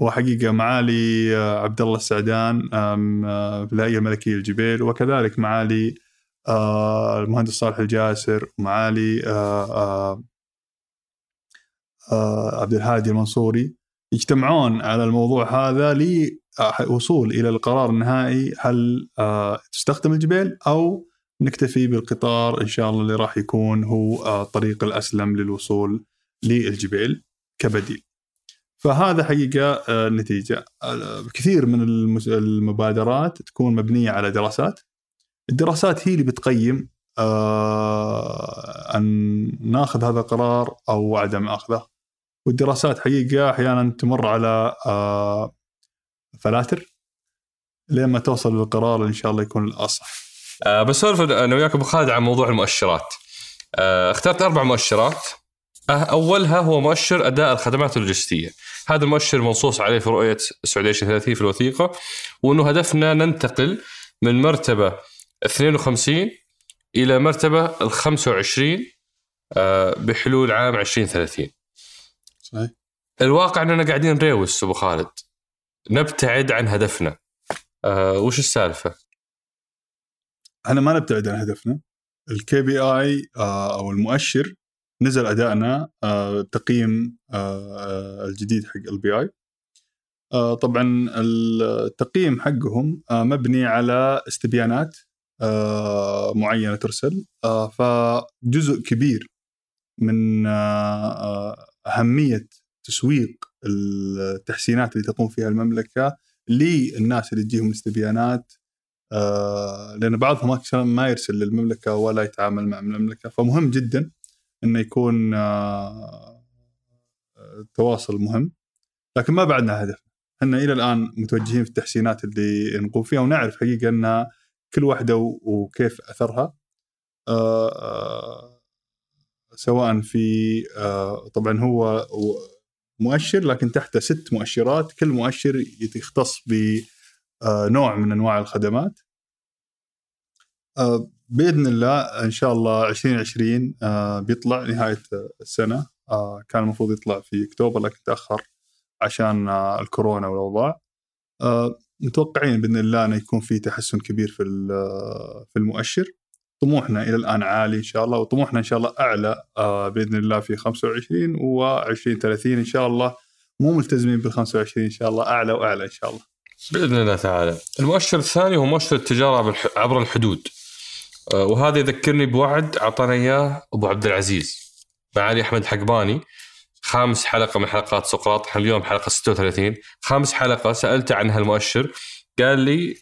وحقيقة معالي آه، عبد الله السعدان آم، آه، في الهيئة الملكية للجبيل وكذلك معالي المهندس صالح الجاسر ومعالي عبد الهادي المنصوري يجتمعون على الموضوع هذا للوصول إلى القرار النهائي هل تستخدم الجبيل أو نكتفي بالقطار إن شاء الله اللي راح يكون هو آه، الطريق الأسلم للوصول للجبيل كبديل. فهذا حقيقة آه، النتيجه آه، كثير من المبادرات تكون مبنية على دراسات الدراسات هي اللي بتقيم آه، أن ناخذ هذا القرار أو عدم أخذه والدراسات حقيقة أحيانا تمر على آه، فلاتر لين ما توصل للقرار إن شاء الله يكون الأصح.
آه بسولف أنا وياك أبو خالد عن موضوع المؤشرات. آه اخترت أربع مؤشرات. آه أولها هو مؤشر أداء الخدمات اللوجستية. هذا المؤشر منصوص عليه في رؤية السعودية 2030 في الوثيقة وأنه هدفنا ننتقل من مرتبة 52 إلى مرتبة ال 25 آه بحلول عام 2030
صحيح.
الواقع أننا قاعدين نريوس أبو خالد. نبتعد عن هدفنا. آه وش السالفة؟
إحنا ما نبتعد عن هدفنا. ال KPI أو المؤشر نزل ادائنا آه، التقييم آه، الجديد حق LPI طبعا التقييم حقهم آه، مبني على استبيانات آه، معينة ترسل. آه، فجزء كبير من آه، آه، أهمية تسويق التحسينات اللي تقوم فيها المملكة للناس اللي تجيهم استبيانات آه، لأن بعضهم أكثر ما يرسل للمملكة ولا يتعامل مع المملكة. فمهم جدا إنه يكون آه، آه، مهم. لكن ما بعدنا هدف. إحنا إلى الآن متوجهين في التحسينات اللي نقوم فيها ونعرف حقيقة إن كل واحدة وكيف أثرها. آه، سواء في طبعا هو مؤشر لكن تحته ست مؤشرات. كل مؤشر يختص بنوع من أنواع الخدمات. آه، بإذن الله إن شاء الله 2020 آه، بيطلع نهاية السنة. آه، كان المفروض يطلع في أكتوبر لكن تأخر عشان آه، الكورونا والاوضاع آه، متوقعين بإذن الله إنه يكون في تحسن كبير في في المؤشر. طموحنا إلى الآن عالي إن شاء الله وطموحنا إن شاء الله أعلى آه، بإذن الله في 25 و20 30 إن شاء الله. مو ملتزمين بال 25 إن شاء الله أعلى وأعلى إن شاء الله.
بإذن الله تعالى. المؤشر الثاني هو مؤشر التجارة عبر الحدود. آه، وهذا يذكرني بوعد أعطانا إياه أبو عبد العزيز معالي أحمد حقباني خامس حلقة من حلقات سقراط إحنا اليوم حلقة 36 خامس حلقة سالته عن هالمؤشر قال لي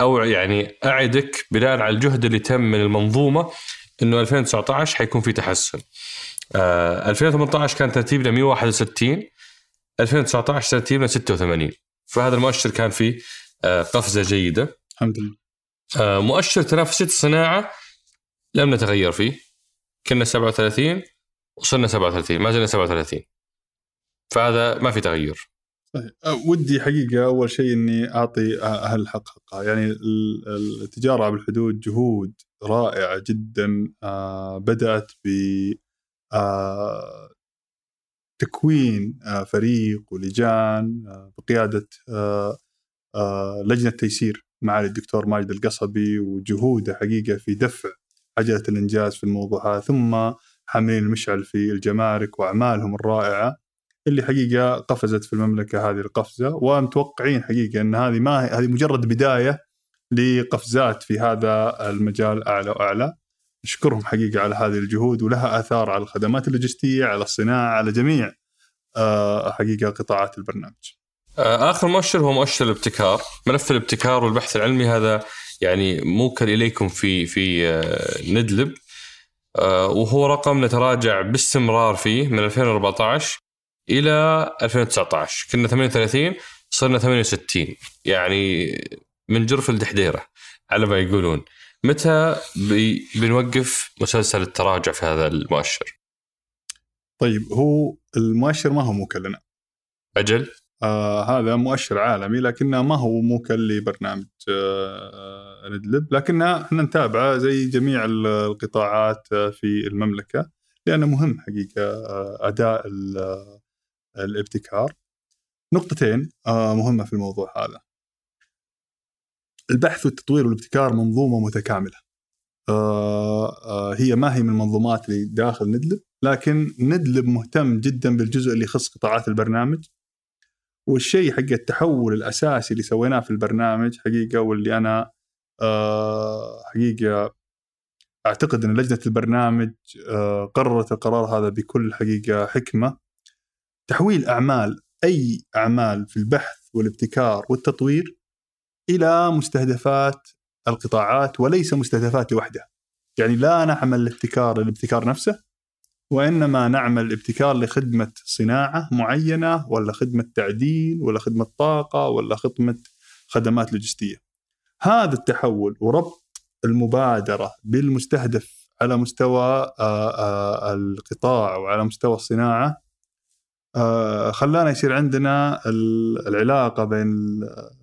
أو يعني أعدك بناء على الجهد اللي تم من المنظومة إنه 2019 حيكون في تحسن. آه 2018 كان ترتيبنا 161 2019 ترتيبنا 86 فهذا المؤشر كان فيه آه قفزه جيدة.
الحمد لله.
آه مؤشر تنافسية الصناعة لم نتغير فيه. كنا 37 وصلنا 37 ما زلنا 37 فهذا ما في تغير.
صحيح. أه، ودي حقيقة أول شيء إني أعطي أهل الحق حقها يعني ال- ال- التجارة عبر الحدود جهود رائعة جدا آه، بدأت ب آه، تكوين آه، فريق ولجان آه، بقيادة آه، لجنة تيسير معالي الدكتور ماجد القصبي وجهوده حقيقة في دفع عجلة الإنجاز في الموضوع هذا ثم حاملين المشعل في الجمارك وأعمالهم الرائعة اللي حقيقة قفزت في المملكة هذه القفزة ومتوقعين حقيقة إن هذه ما هذه مجرد بداية لقفزات في هذا المجال أعلى وأعلى. نشكرهم حقيقة على هذه الجهود ولها آثار على الخدمات اللوجستية، على الصناعة، على جميع آه، حقيقة قطاعات البرنامج.
آه، آخر مؤشر هو مؤشر الابتكار ملف الابتكار والبحث العلمي. هذا يعني موكل إليكم في في آه، ندلب. وهو رقم نتراجع باستمرار فيه من 2014 إلى 2019 كنا 38 صرنا 68 يعني من جرف الدحديرة على ما يقولون. متى بي بنوقف مسلسل التراجع في هذا المؤشر
طيب هو المؤشر ما هو موكل لنا.
أجل
آه هذا مؤشر عالمي لكنه ما هو موكل لبرنامج آه ندلب لكنه إحنا نتابعه زي جميع ال- القطاعات آه، في المملكة لأنه مهم حقيقة آه، أداء آه، الابتكار. نقطتين آه مهمة في الموضوع هذا. البحث والتطوير والابتكار منظومة متكاملة. آه آه هي ما هي من المنظومات اللي داخل ندلب لكن ندلب مهتم جدا بالجزء اللي يخص قطاعات البرنامج والشيء حق التحول الأساسي اللي سويناه في البرنامج حقيقة واللي أنا آه، حقيقة أعتقد إن لجنة البرنامج قررت القرار هذا بكل حقيقة حكمة تحويل أعمال أي أعمال في البحث والابتكار والتطوير إلى مستهدفات القطاعات وليس مستهدفات لوحدها. يعني لا نعمل الابتكار للابتكار نفسه وإنما نعمل ابتكار لخدمة صناعة معينة ولا خدمة تعديل ولا خدمة طاقة ولا خدمة خدمات لوجستية. هذا التحول وربط المبادرة بالمستهدف على مستوى آه، آه، القطاع وعلى مستوى الصناعة خلانا يصير عندنا ال- العلاقة بين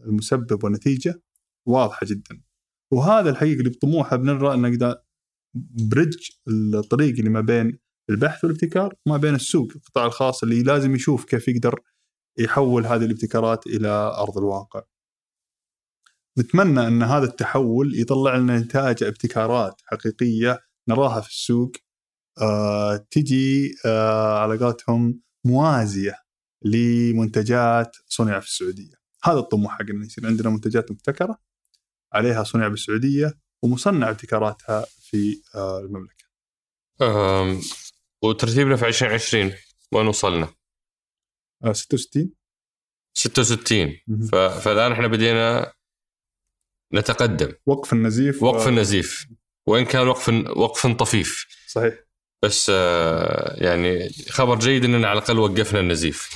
المسبب والنتيجة واضحة جدا. وهذا الحقيقة اللي بطموحه بنرى ان نقدر بريدج الطريق اللي ما بين البحث والابتكار وما بين السوق القطاع الخاص اللي لازم يشوف كيف يقدر يحول هذه الابتكارات إلى أرض الواقع. نتمنى إن هذا التحول يطلع لنا نتائج ابتكارات حقيقية نراها في السوق آه تجي آه على قولتهم موازيه لمنتجات صنع في السعودية. هذا الطموح حقنا يصير عندنا منتجات مبتكرة عليها صنع بالسعودية ومصنع ابتكاراتها في آه المملكة.
أم، وترتيبنا في 2020 وين وصلنا؟
آه 66
66
مهم.
ف... فالآن إحنا بدينا نتقدم
وقف النزيف
وقف
آه،
النزيف وإن كان وقف وقف طفيف
صحيح
بس آه، يعني خبر جيد إننا على الأقل وقفنا النزيف.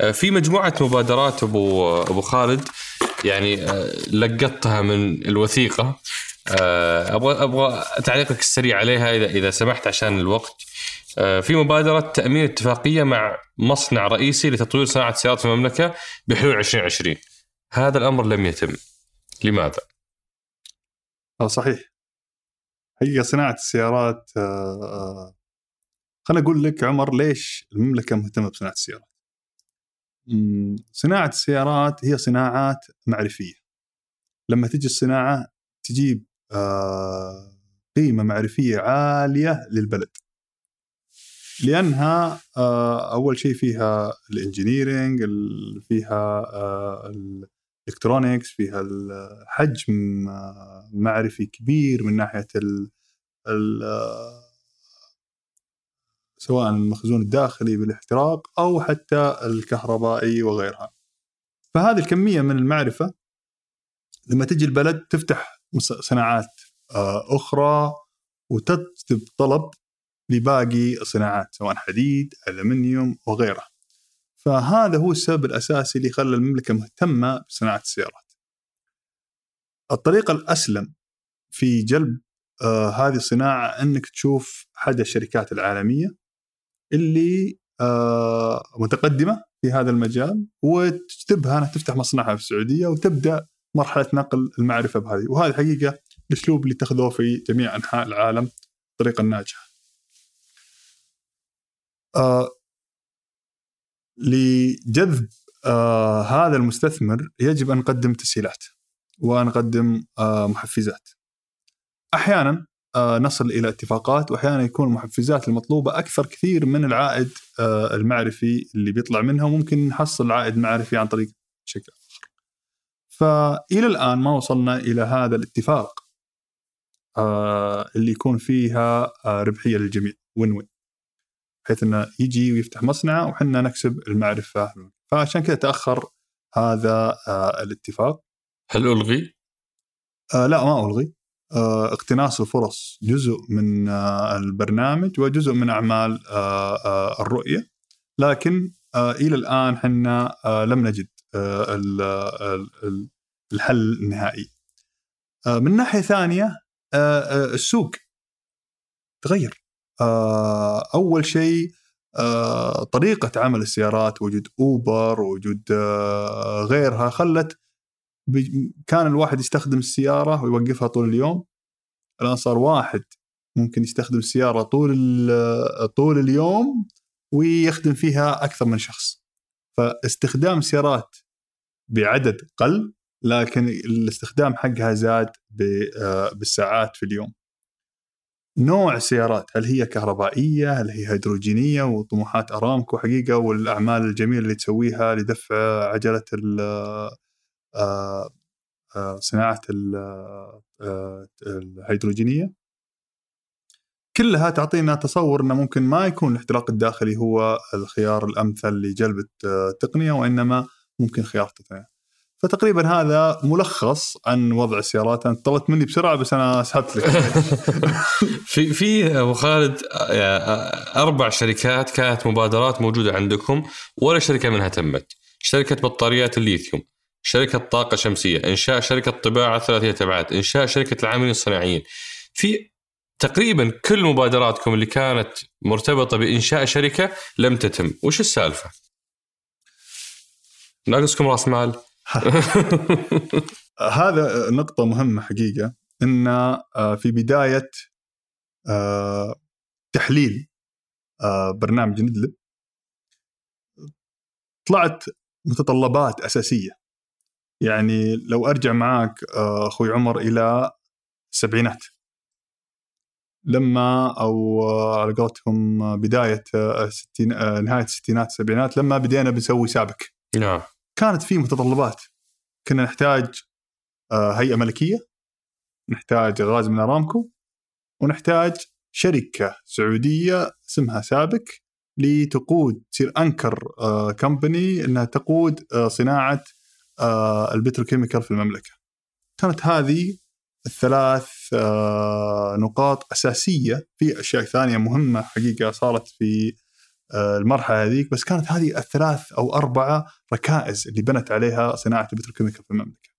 آه، في مجموعة مبادرات أبو أبو خالد يعني آه، لقطتها من الوثيقة أبغى أبغى تعليقك السريع عليها إذا إذا سمحت عشان الوقت. في مبادرة تأمين اتفاقية مع مصنع رئيسي لتطوير صناعة السيارات في المملكة بحلول 2020. هذا الأمر لم يتم. لماذا؟
صحيح حقيقة صناعة السيارات خليني أقول لك عمر ليش المملكة مهتمة بصناعة السيارات؟ مم، صناعة السيارات هي صناعات معرفية. لما تجي الصناعة تجيب آه قيمة معرفية عالية للبلد. لأنها آه أول شيء فيها ال engineering ال- فيها آه ال electronics فيها الحجم معرفي كبير من ناحية ال سواء المخزون الداخلي بالاحتراق أو حتى الكهربائي وغيرها. فهذه الكمية من المعرفة لما تجي البلد تفتح صناعات آه، أخرى وتجذب طلب لباقي الصناعات سواء حديد، ألمنيوم وغيرها. فهذا هو السبب الأساسي اللي خلى المملكة مهتمة بصناعة السيارات. الطريقة الأسلم في جلب آه هذه الصناعة إنك تشوف احد الشركات العالمية اللي آه متقدمة في هذا المجال وتجذبها أنها تفتح مصنعها في السعودية وتبدأ مرحلة نقل المعرفة بهذه وهذه الحقيقة الأسلوب اللي اتخذوه في جميع أنحاء العالم الطريقة الناجحه. آه لجذب آه هذا المستثمر يجب أن نقدم تسهيلات ونقدم آه محفزات. أحيانا نصل إلى اتفاقات واحيانا يكون المحفزات المطلوبة أكثر كثير من العائد آه المعرفي اللي بيطلع منها وممكن نحصل عائد معرفي عن طريق شكل اخر. فإلى الآن ما وصلنا إلى هذا الاتفاق آه اللي يكون فيها آه ربحية للجميع وين وين. بحيث إنه يجي ويفتح مصنعه وحنا نكسب المعرفة فعشان كذا تأخر هذا آه الاتفاق
هل ألغي؟
آه لا ما ألغي آه اقتناص الفرص جزء من آه البرنامج وجزء من أعمال آه آه الرؤية لكن آه إلى الآن حنا آه لم نجد آه الحل النهائي. آه من ناحية ثانية آه آه السوق تغير آه، أول شيء آه، طريقة عمل السيارات وجود أوبر وجود آه، غيرها خلت كان الواحد يستخدم السيارة ويوقفها طول اليوم. الآن صار واحد ممكن يستخدم السيارة طول طول اليوم ويخدم فيها أكثر من شخص. فاستخدام السيارات بعدد قل لكن الاستخدام حقها زاد بالساعات في اليوم. نوع السيارات هل هي كهربائية؟ هل هي هيدروجينية؟ وطموحات أرامكو حقيقة؟ والأعمال الجميلة اللي تسويها لدفع عجلة صناعة آه، الهيدروجينية. كلها تعطينا تصور إنه ممكن ما يكون الاحتراق الداخلي هو الخيار الأمثل لجلب التقنية وإنما ممكن خيار ثاني. فتقريبا هذا ملخص عن وضع السيارات. انت طلبت مني بسرعة بس أنا اسهبت لك.
في في أبو خالد أربع شركات كانت مبادرات موجودة عندكم ولا شركة منها تمت. شركة بطاريات الليثيوم. شركة طاقة شمسية إنشاء شركة طباعة ثلاثيه ابعاد إنشاء شركة العاملين الصناعيين. في تقريبا كل مبادراتكم اللي كانت مرتبطة بإنشاء شركة لم تتم. وش السالفة؟ ناقصكم راس مال؟
هذا نقطة مهمة حقيقة إن آه، في بداية آه، تحليل آه، برنامج ندلب طلعت متطلبات أساسية. يعني لو أرجع معاك أخوي عمر إلى السبعينات. لما أو على قولتهم بداية الستين نهاية الستينات السبعينات لما بدينا بنسوي سابك
نعم.
كانت في متطلبات. كنا نحتاج آه، هيئة ملكية نحتاج غاز من أرامكو ونحتاج شركة سعودية اسمها سابك لتقود تصير أنكر كمباني آه، إنها تقود آه، صناعة البتروكيميكال في المملكة. كانت هذه الثلاث نقاط أساسية في أشياء ثانية مهمة حقيقة صارت في آه، المرحلة هذيك بس كانت هذه الثلاث أو أربعة ركائز اللي بنت عليها صناعة ال petrochemical في المملكة.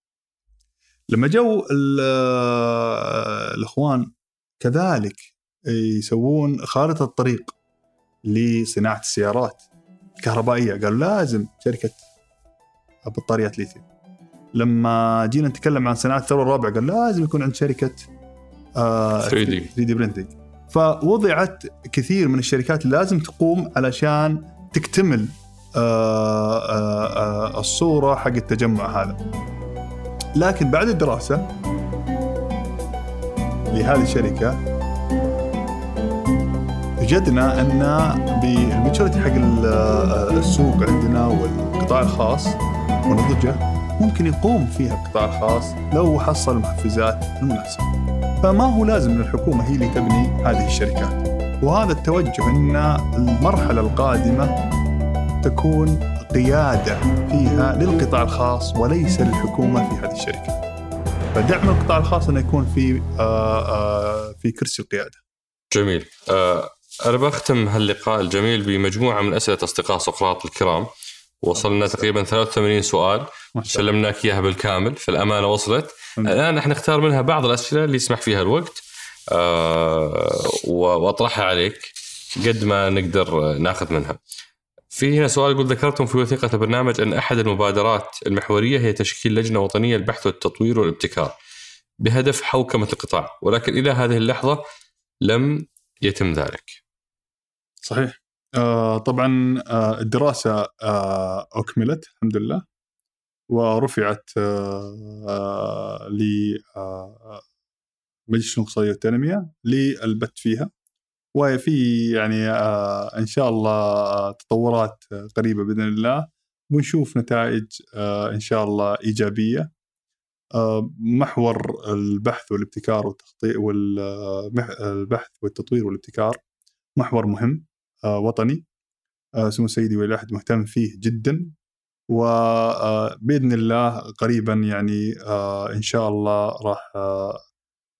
لما جو آه، الإخوان كذلك يسوون خارطة الطريق لصناعة السيارات الكهربائية قالوا لازم شركة بطاريات ليثيوم. لما جينا نتكلم عن صناعة الثورة الرابعة قال لازم يكون عند
شركة
3D 3D printing فوضعت كثير من الشركات اللي لازم تقوم علشان تكتمل آه، آه، آه، الصورة حق التجمع هذا. لكن بعد الدراسة لهذه الشركة وجدنا أن بالماتشورتي حق السوق عندنا والقطاع الخاص ونضجه ممكن يقوم فيها القطاع الخاص لو حصل المحفزات المناسبه. فما هو لازم ان الحكومة هي اللي تبني هذه الشركات وهذا التوجه إن المرحلة القادمة تكون قيادة فيها للقطاع الخاص وليس للحكومة في هذه الشركة. فدعم القطاع الخاص إنه يكون في آه، آه، في كرسي القيادة.
جميل آه، أنا بختم هاللقاء الجميل بمجموعة من أسئلة أصدقاء سقراط الكرام وصلنا تقريبا 83 سؤال. سلمناك إياها بالكامل. فالأمانة وصلت.
الحمد لله.
الآن إحنا نختار منها بعض الأسئلة اللي يسمح فيها الوقت. آه، و- وأطرحها عليك قد ما نقدر ناخذ منها. في هنا سؤال يقول ذكرتم في وثيقة البرنامج أن أحد المبادرات المحورية هي تشكيل لجنة وطنية للبحث والتطوير والابتكار بهدف حوكمة القطاع ولكن إلى هذه اللحظة لم يتم ذلك.
صحيح. آه، طبعا آه، الدراسة آه، أكملت الحمد لله. ورفعت ل مجلس الشؤون الاقتصادية والتنمية للبت فيها. وفي يعني إن شاء الله تطورات قريبة بإذن الله. ونشوف نتائج إن شاء الله إيجابية. محور البحث والابتكار والتخطيط والبحث والتطوير والابتكار محور مهم. وطني. آه، سمو سيدي ولي العهد مهتم فيه جدا. وباذن الله قريبا يعني آه، إن شاء الله راح آه،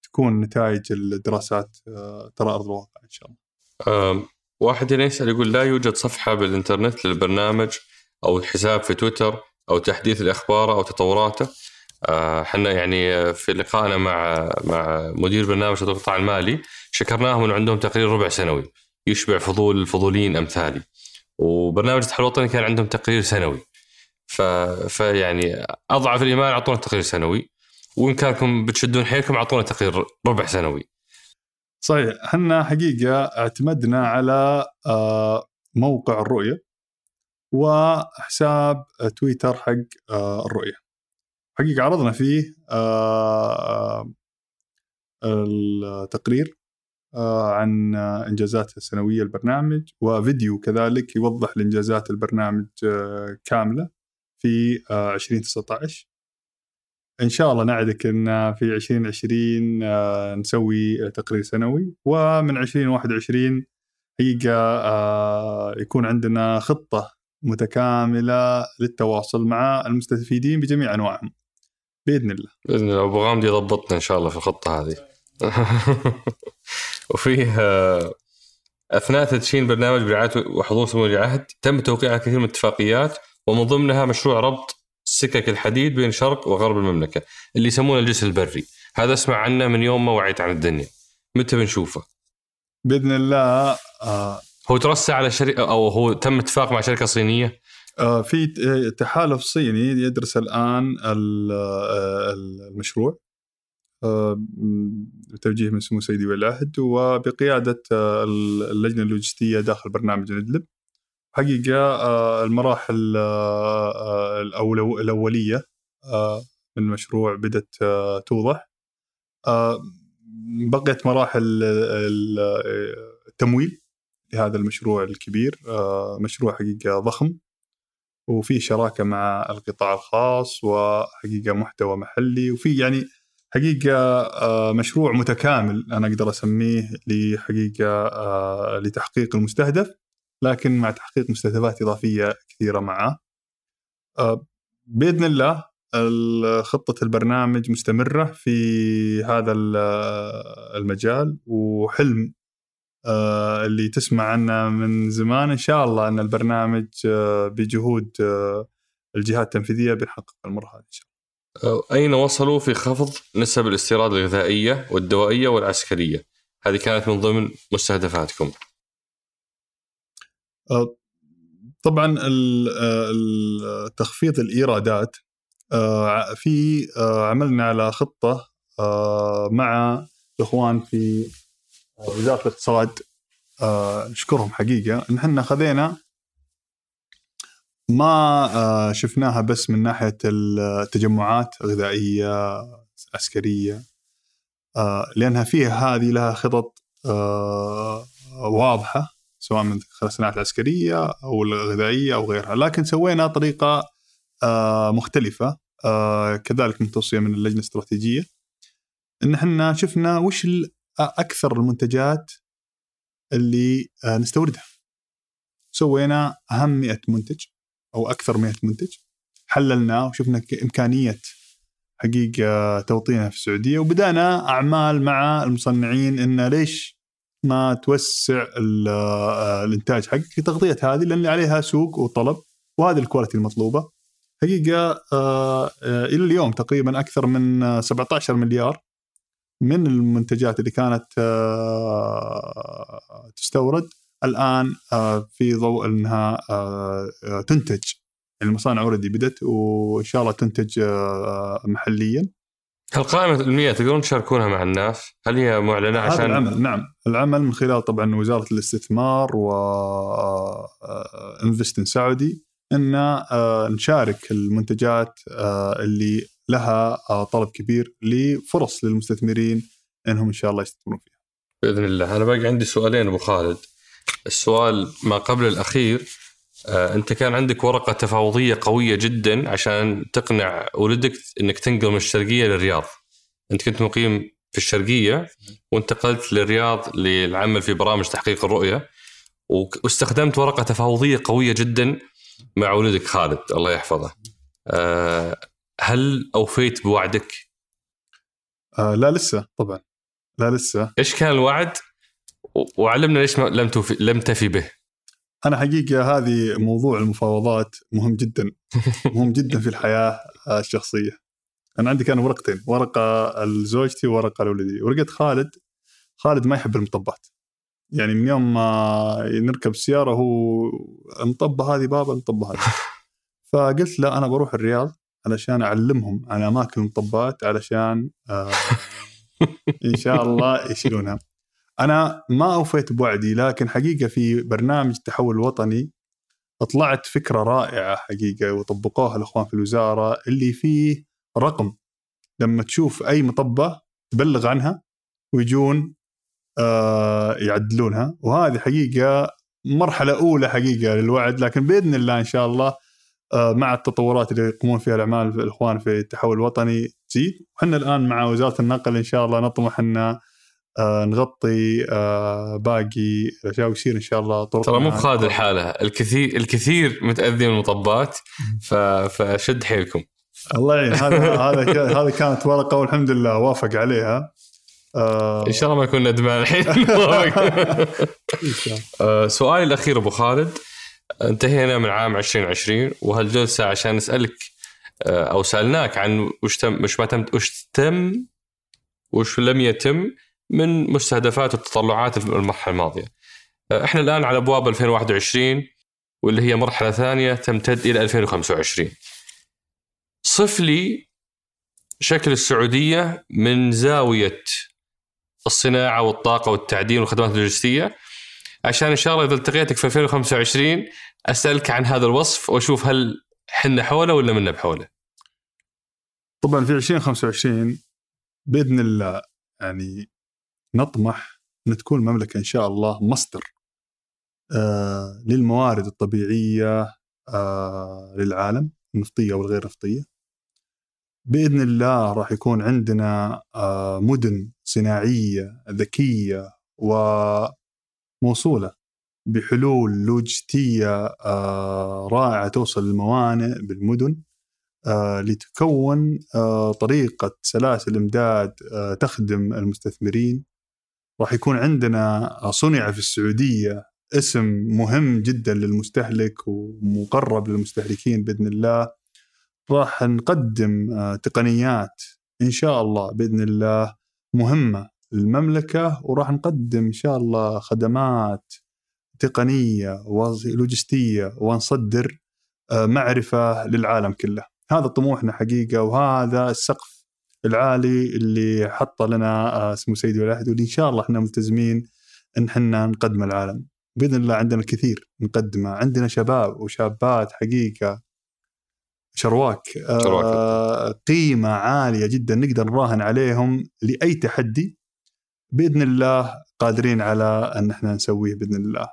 تكون نتائج الدراسات آه، ترى أرض الواقع إن شاء الله.
واحد هنا يسأل يقول لا يوجد صفحة بالإنترنت للبرنامج أو حساب في تويتر أو تحديث الأخبار أو تطوراته. آه، إحنا يعني في لقائنا مع مع مدير برنامج القطاع المالي شكرناهم إنه عندهم تقرير ربع سنوي. يشبع فضول الفضوليين أمثالي. وبرنامج التحول الوطني كان عندهم تقرير سنوي. ف... فيعني أضعف الإيمان أعطونا تقرير سنوي. وان كانكم بتشدون حيلكم أعطونا تقرير ربع سنوي.
صحيح. إحنا حقيقة اعتمدنا على آه، موقع الرؤية وحساب تويتر حق آه، الرؤية. حقيقة عرضنا فيه آه، التقرير. عن إنجازات السنوية البرنامج وفيديو كذلك يوضح الإنجازات البرنامج آه، كاملة في آه، 2019 إن شاء الله نعدك إن في 2020 آه، نسوي تقرير سنوي ومن 2021 حقيقه آه، يكون عندنا خطة متكاملة للتواصل مع المستفيدين بجميع أنواعهم. بإذن الله.
بإذن الله. أبو غامدي ضبطنا إن شاء الله في الخطة هذه. وفيه آه، أثناء تدشين برنامج برعاية وحضور سمو ولي العهد تم توقيع على كثير من الاتفاقيات ومن ضمنها مشروع ربط سكك الحديد بين شرق وغرب المملكة اللي يسمونه الجسر البري. هذا أسمع عنه من يوم ما وعيت عن الدنيا. متى بنشوفه؟
بإذن الله آه،
هو ترسى على شركه أو هو تم اتفاق مع شركة صينية؟
آه، في تحالف صيني يدرس الآن ال- آه، المشروع. آه، بتوجيه من سمو سيدي ولي العهد وبقيادة آه، اللجنة اللوجستية داخل برنامج ندلب. حقيقة آه، المراحل آه، آه، آه، من المشروع بدأت آه، توضح. آه، بقيت مراحل ال- ال- التمويل لهذا المشروع الكبير آه، مشروع حقيقة ضخم وفي شراكة مع القطاع الخاص وحقيقة محتوى محلي وفي يعني حقيقة آه، مشروع متكامل أنا أقدر أسميه لحقيقة آه، لتحقيق المستهدف لكن مع تحقيق مستهدفات إضافية كثيرة معه. آه، بإذن الله ال- خطة البرنامج مستمرة في هذا ال- المجال وحلم اللي تسمع عنه من زمان إن شاء الله أن البرنامج بجهود الجهات التنفيذية بنحقق المره هذه إن شاء الله.
أين وصلوا في خفض نسب الاستيراد الغذائية والدوائية والعسكرية؟ هذه كانت من ضمن مستهدفاتكم.
آه، طبعا ال- تخفيض الإيرادات آه، في عملنا على آه، مع الاخوان في وزارة الاقتصاد نشكرهم حقيقة إن إحنا خذينا ما آه، شفناها بس من ناحية التجمعات غذائية عسكرية آه، لأنها فيها هذه لها خطط آه، واضحة سواء من الصناعه العسكرية أو الغذائية أو غيرها. لكن سوينا طريقة مختلفة كذلك من توصية من اللجنة الاستراتيجية. إن إحنا شفنا وش أكثر المنتجات اللي نستوردها. سوينا أهم 100 منتج. أو أكثر 100 منتج. حللناه وشفنا إمكانية حقيقة توطينها في السعودية. وبدأنا أعمال مع المصنعين إن ليش ما توسع آه، الإنتاج حقك لتغطيه هذه لأن عليها سوق وطلب وهذه ال quality المطلوبة. حقيقة آه، آه، إلى اليوم تقريبا أكثر من آه، 17 مليار من المنتجات اللي كانت تستورد. الآن آه، في ضوء إنها آه، آه، تنتج. يعني المصانع already بدت وإن شاء الله تنتج محليا.
هل قائمة المية تقدرون تشاركونها مع الناس؟ هل هي معلنة؟
هذا
عشان
العمل نعم. العمل من خلال طبعا وزارة الاستثمار و انفستن سعودي إن نشارك المنتجات اللي لها طلب كبير لفرص للمستثمرين إنهم إن شاء الله يستثمرون فيها.
بإذن الله. أنا باقي عندي سؤالين أبو خالد. السؤال ما قبل الأخير آه، أنت كان عندك ورقة تفاوضية قوية جدا عشان تقنع ولدك إنك تنقل من الشرقية للرياض أنت كنت مقيم في الشرقية وانتقلت للرياض للعمل في برامج تحقيق الرؤية واستخدمت ورقة تفاوضية قوية جدا مع ولدك خالد الله يحفظه آه، هل أوفيت بوعدك؟
آه لا لسه طبعا لا لسه
إيش كان الوعد؟ وعلمنا ليش ما لم توفي لم تفي به.
أنا حقيقة هذه موضوع المفاوضات مهم جدا. مهم جدا في الحياة الشخصية. أنا عندي كان ورقتين. ورقة لزوجتي وورقه لولدي. ورقة خالد. خالد ما يحب المطبات. يعني من يوم ما نركب السياره هو المطبه هذه بابا المطبه هذه. فقلت لا أنا بروح الرياض علشان أعلمهم عن أماكن المطبات علشان آه إن شاء الله يشيلونها. أنا ما أوفيت بوعدي لكن حقيقة في برنامج التحول الوطني طلعت فكرة رائعة حقيقة وطبقوها الأخوان في الوزارة اللي فيه رقم. لما تشوف أي مطبة تبلغ عنها ويجون آه يعدلونها وهذه حقيقة مرحلة أولى حقيقة للوعد لكن بإذن الله إن شاء الله آه مع التطورات اللي يقومون فيها الأعمال في الأخوان في التحول الوطني تزيد. وحنا الآن مع وزارة النقل إن شاء الله نطمح أن آه نغطي آه باقي الأشياء ويصير إن شاء الله طرق
ترى مو بخالد الحاله الكثير الكثير متأذي من المطبات. فشد حيلكم.
الله يعين. هذا هذا هذا كانت ورقة والحمد لله وافق عليها. آه
إن شاء الله ما يكون ندمان الحين. آه، سؤالي الأخير أبو خالد. انتهينا من عام 2020 وهالجلسه عشان نسألك أو سألناك عن وش تم وش ما تم وش تم وش لم يتم من مستهدفات والتطلعات في المرحلة الماضية. آه، إحنا الآن على أبواب 2021 واللي هي مرحلة ثانية تمتد إلى 2025. صف لي شكل السعودية من زاوية الصناعة والطاقة والتعدين والخدمات اللوجستية عشان إن شاء الله إذا التقيتك في 2025 أسألك عن هذا الوصف وأشوف هل حنا حوله ولا منا بحوله.
طبعا في 2025 بإذن الله يعني نطمح أن تكون المملكه إن شاء الله مصدر آه للموارد الطبيعية آه للعالم النفطية والغير نفطية. بإذن الله راح يكون عندنا آه مدن صناعية ذكية وموصولة بحلول لوجستية آه رائعة توصل للموانئ بالمدن آه، لتكون آه، طريقة سلاسل إمداد تخدم المستثمرين راح يكون عندنا صنع في السعودية اسم مهم جدا للمستهلك ومقرب للمستهلكين بإذن الله. راح نقدم آه، تقنيات إن شاء الله بإذن الله مهمة للمملكة وراح نقدم إن شاء الله خدمات تقنية ولوجستية ونصدر آه، معرفة للعالم كله. هذا طموحنا حقيقة وهذا السقف العالي اللي حطه لنا آه، سمو سيدي العهد واللي إن شاء الله إحنا ملتزمين إن إحنا نقدم العالم. بإذن الله عندنا الكثير نقدمه. عندنا شباب وشابات حقيقة شرواك
شرواك.
آه قيمة عالية جدا نقدر نراهن عليهم لأي تحدي. بإذن الله قادرين على إن إحنا نسويه بإذن الله.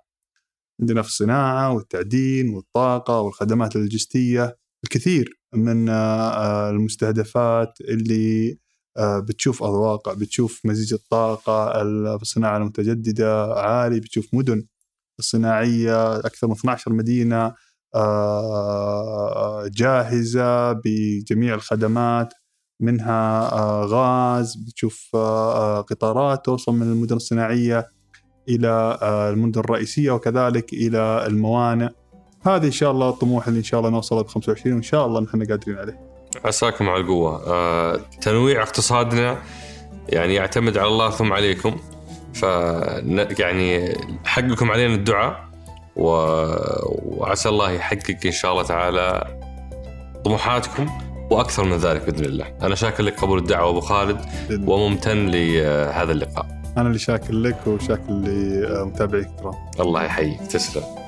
عندنا في الصناعة والتعدين والطاقة والخدمات اللوجستية الكثير. من آه، المستهدفات اللي آه، بتشوف ارض واقع بتشوف مزيج الطاقة الصناعة المتجددة عالي بتشوف مدن الصناعيه أكثر من 12 مدينة آه، جاهزة بجميع الخدمات منها آه، غاز بتشوف قطارات توصل من المدن الصناعية إلى المدن الرئيسية وكذلك إلى الموانئ. هذه إن شاء الله الطموح اللي إن شاء الله نوصل ب 25 وإن شاء الله نحن قادرين عليه.
عساكم على القوة آه، تنويع اقتصادنا يعني يعتمد على الله ثم عليكم ف يعني حقكم علينا الدعاء و... وعسى الله يحقق إن شاء الله تعالى طموحاتكم وأكثر من ذلك بإذن الله. أنا شاكر لك قبول الدعوة أبو خالد وممتن لهذا اللقاء.
أنا اللي شاكر لك وشاكر لمتابعيك الكرام.
الله يحييك تسلم.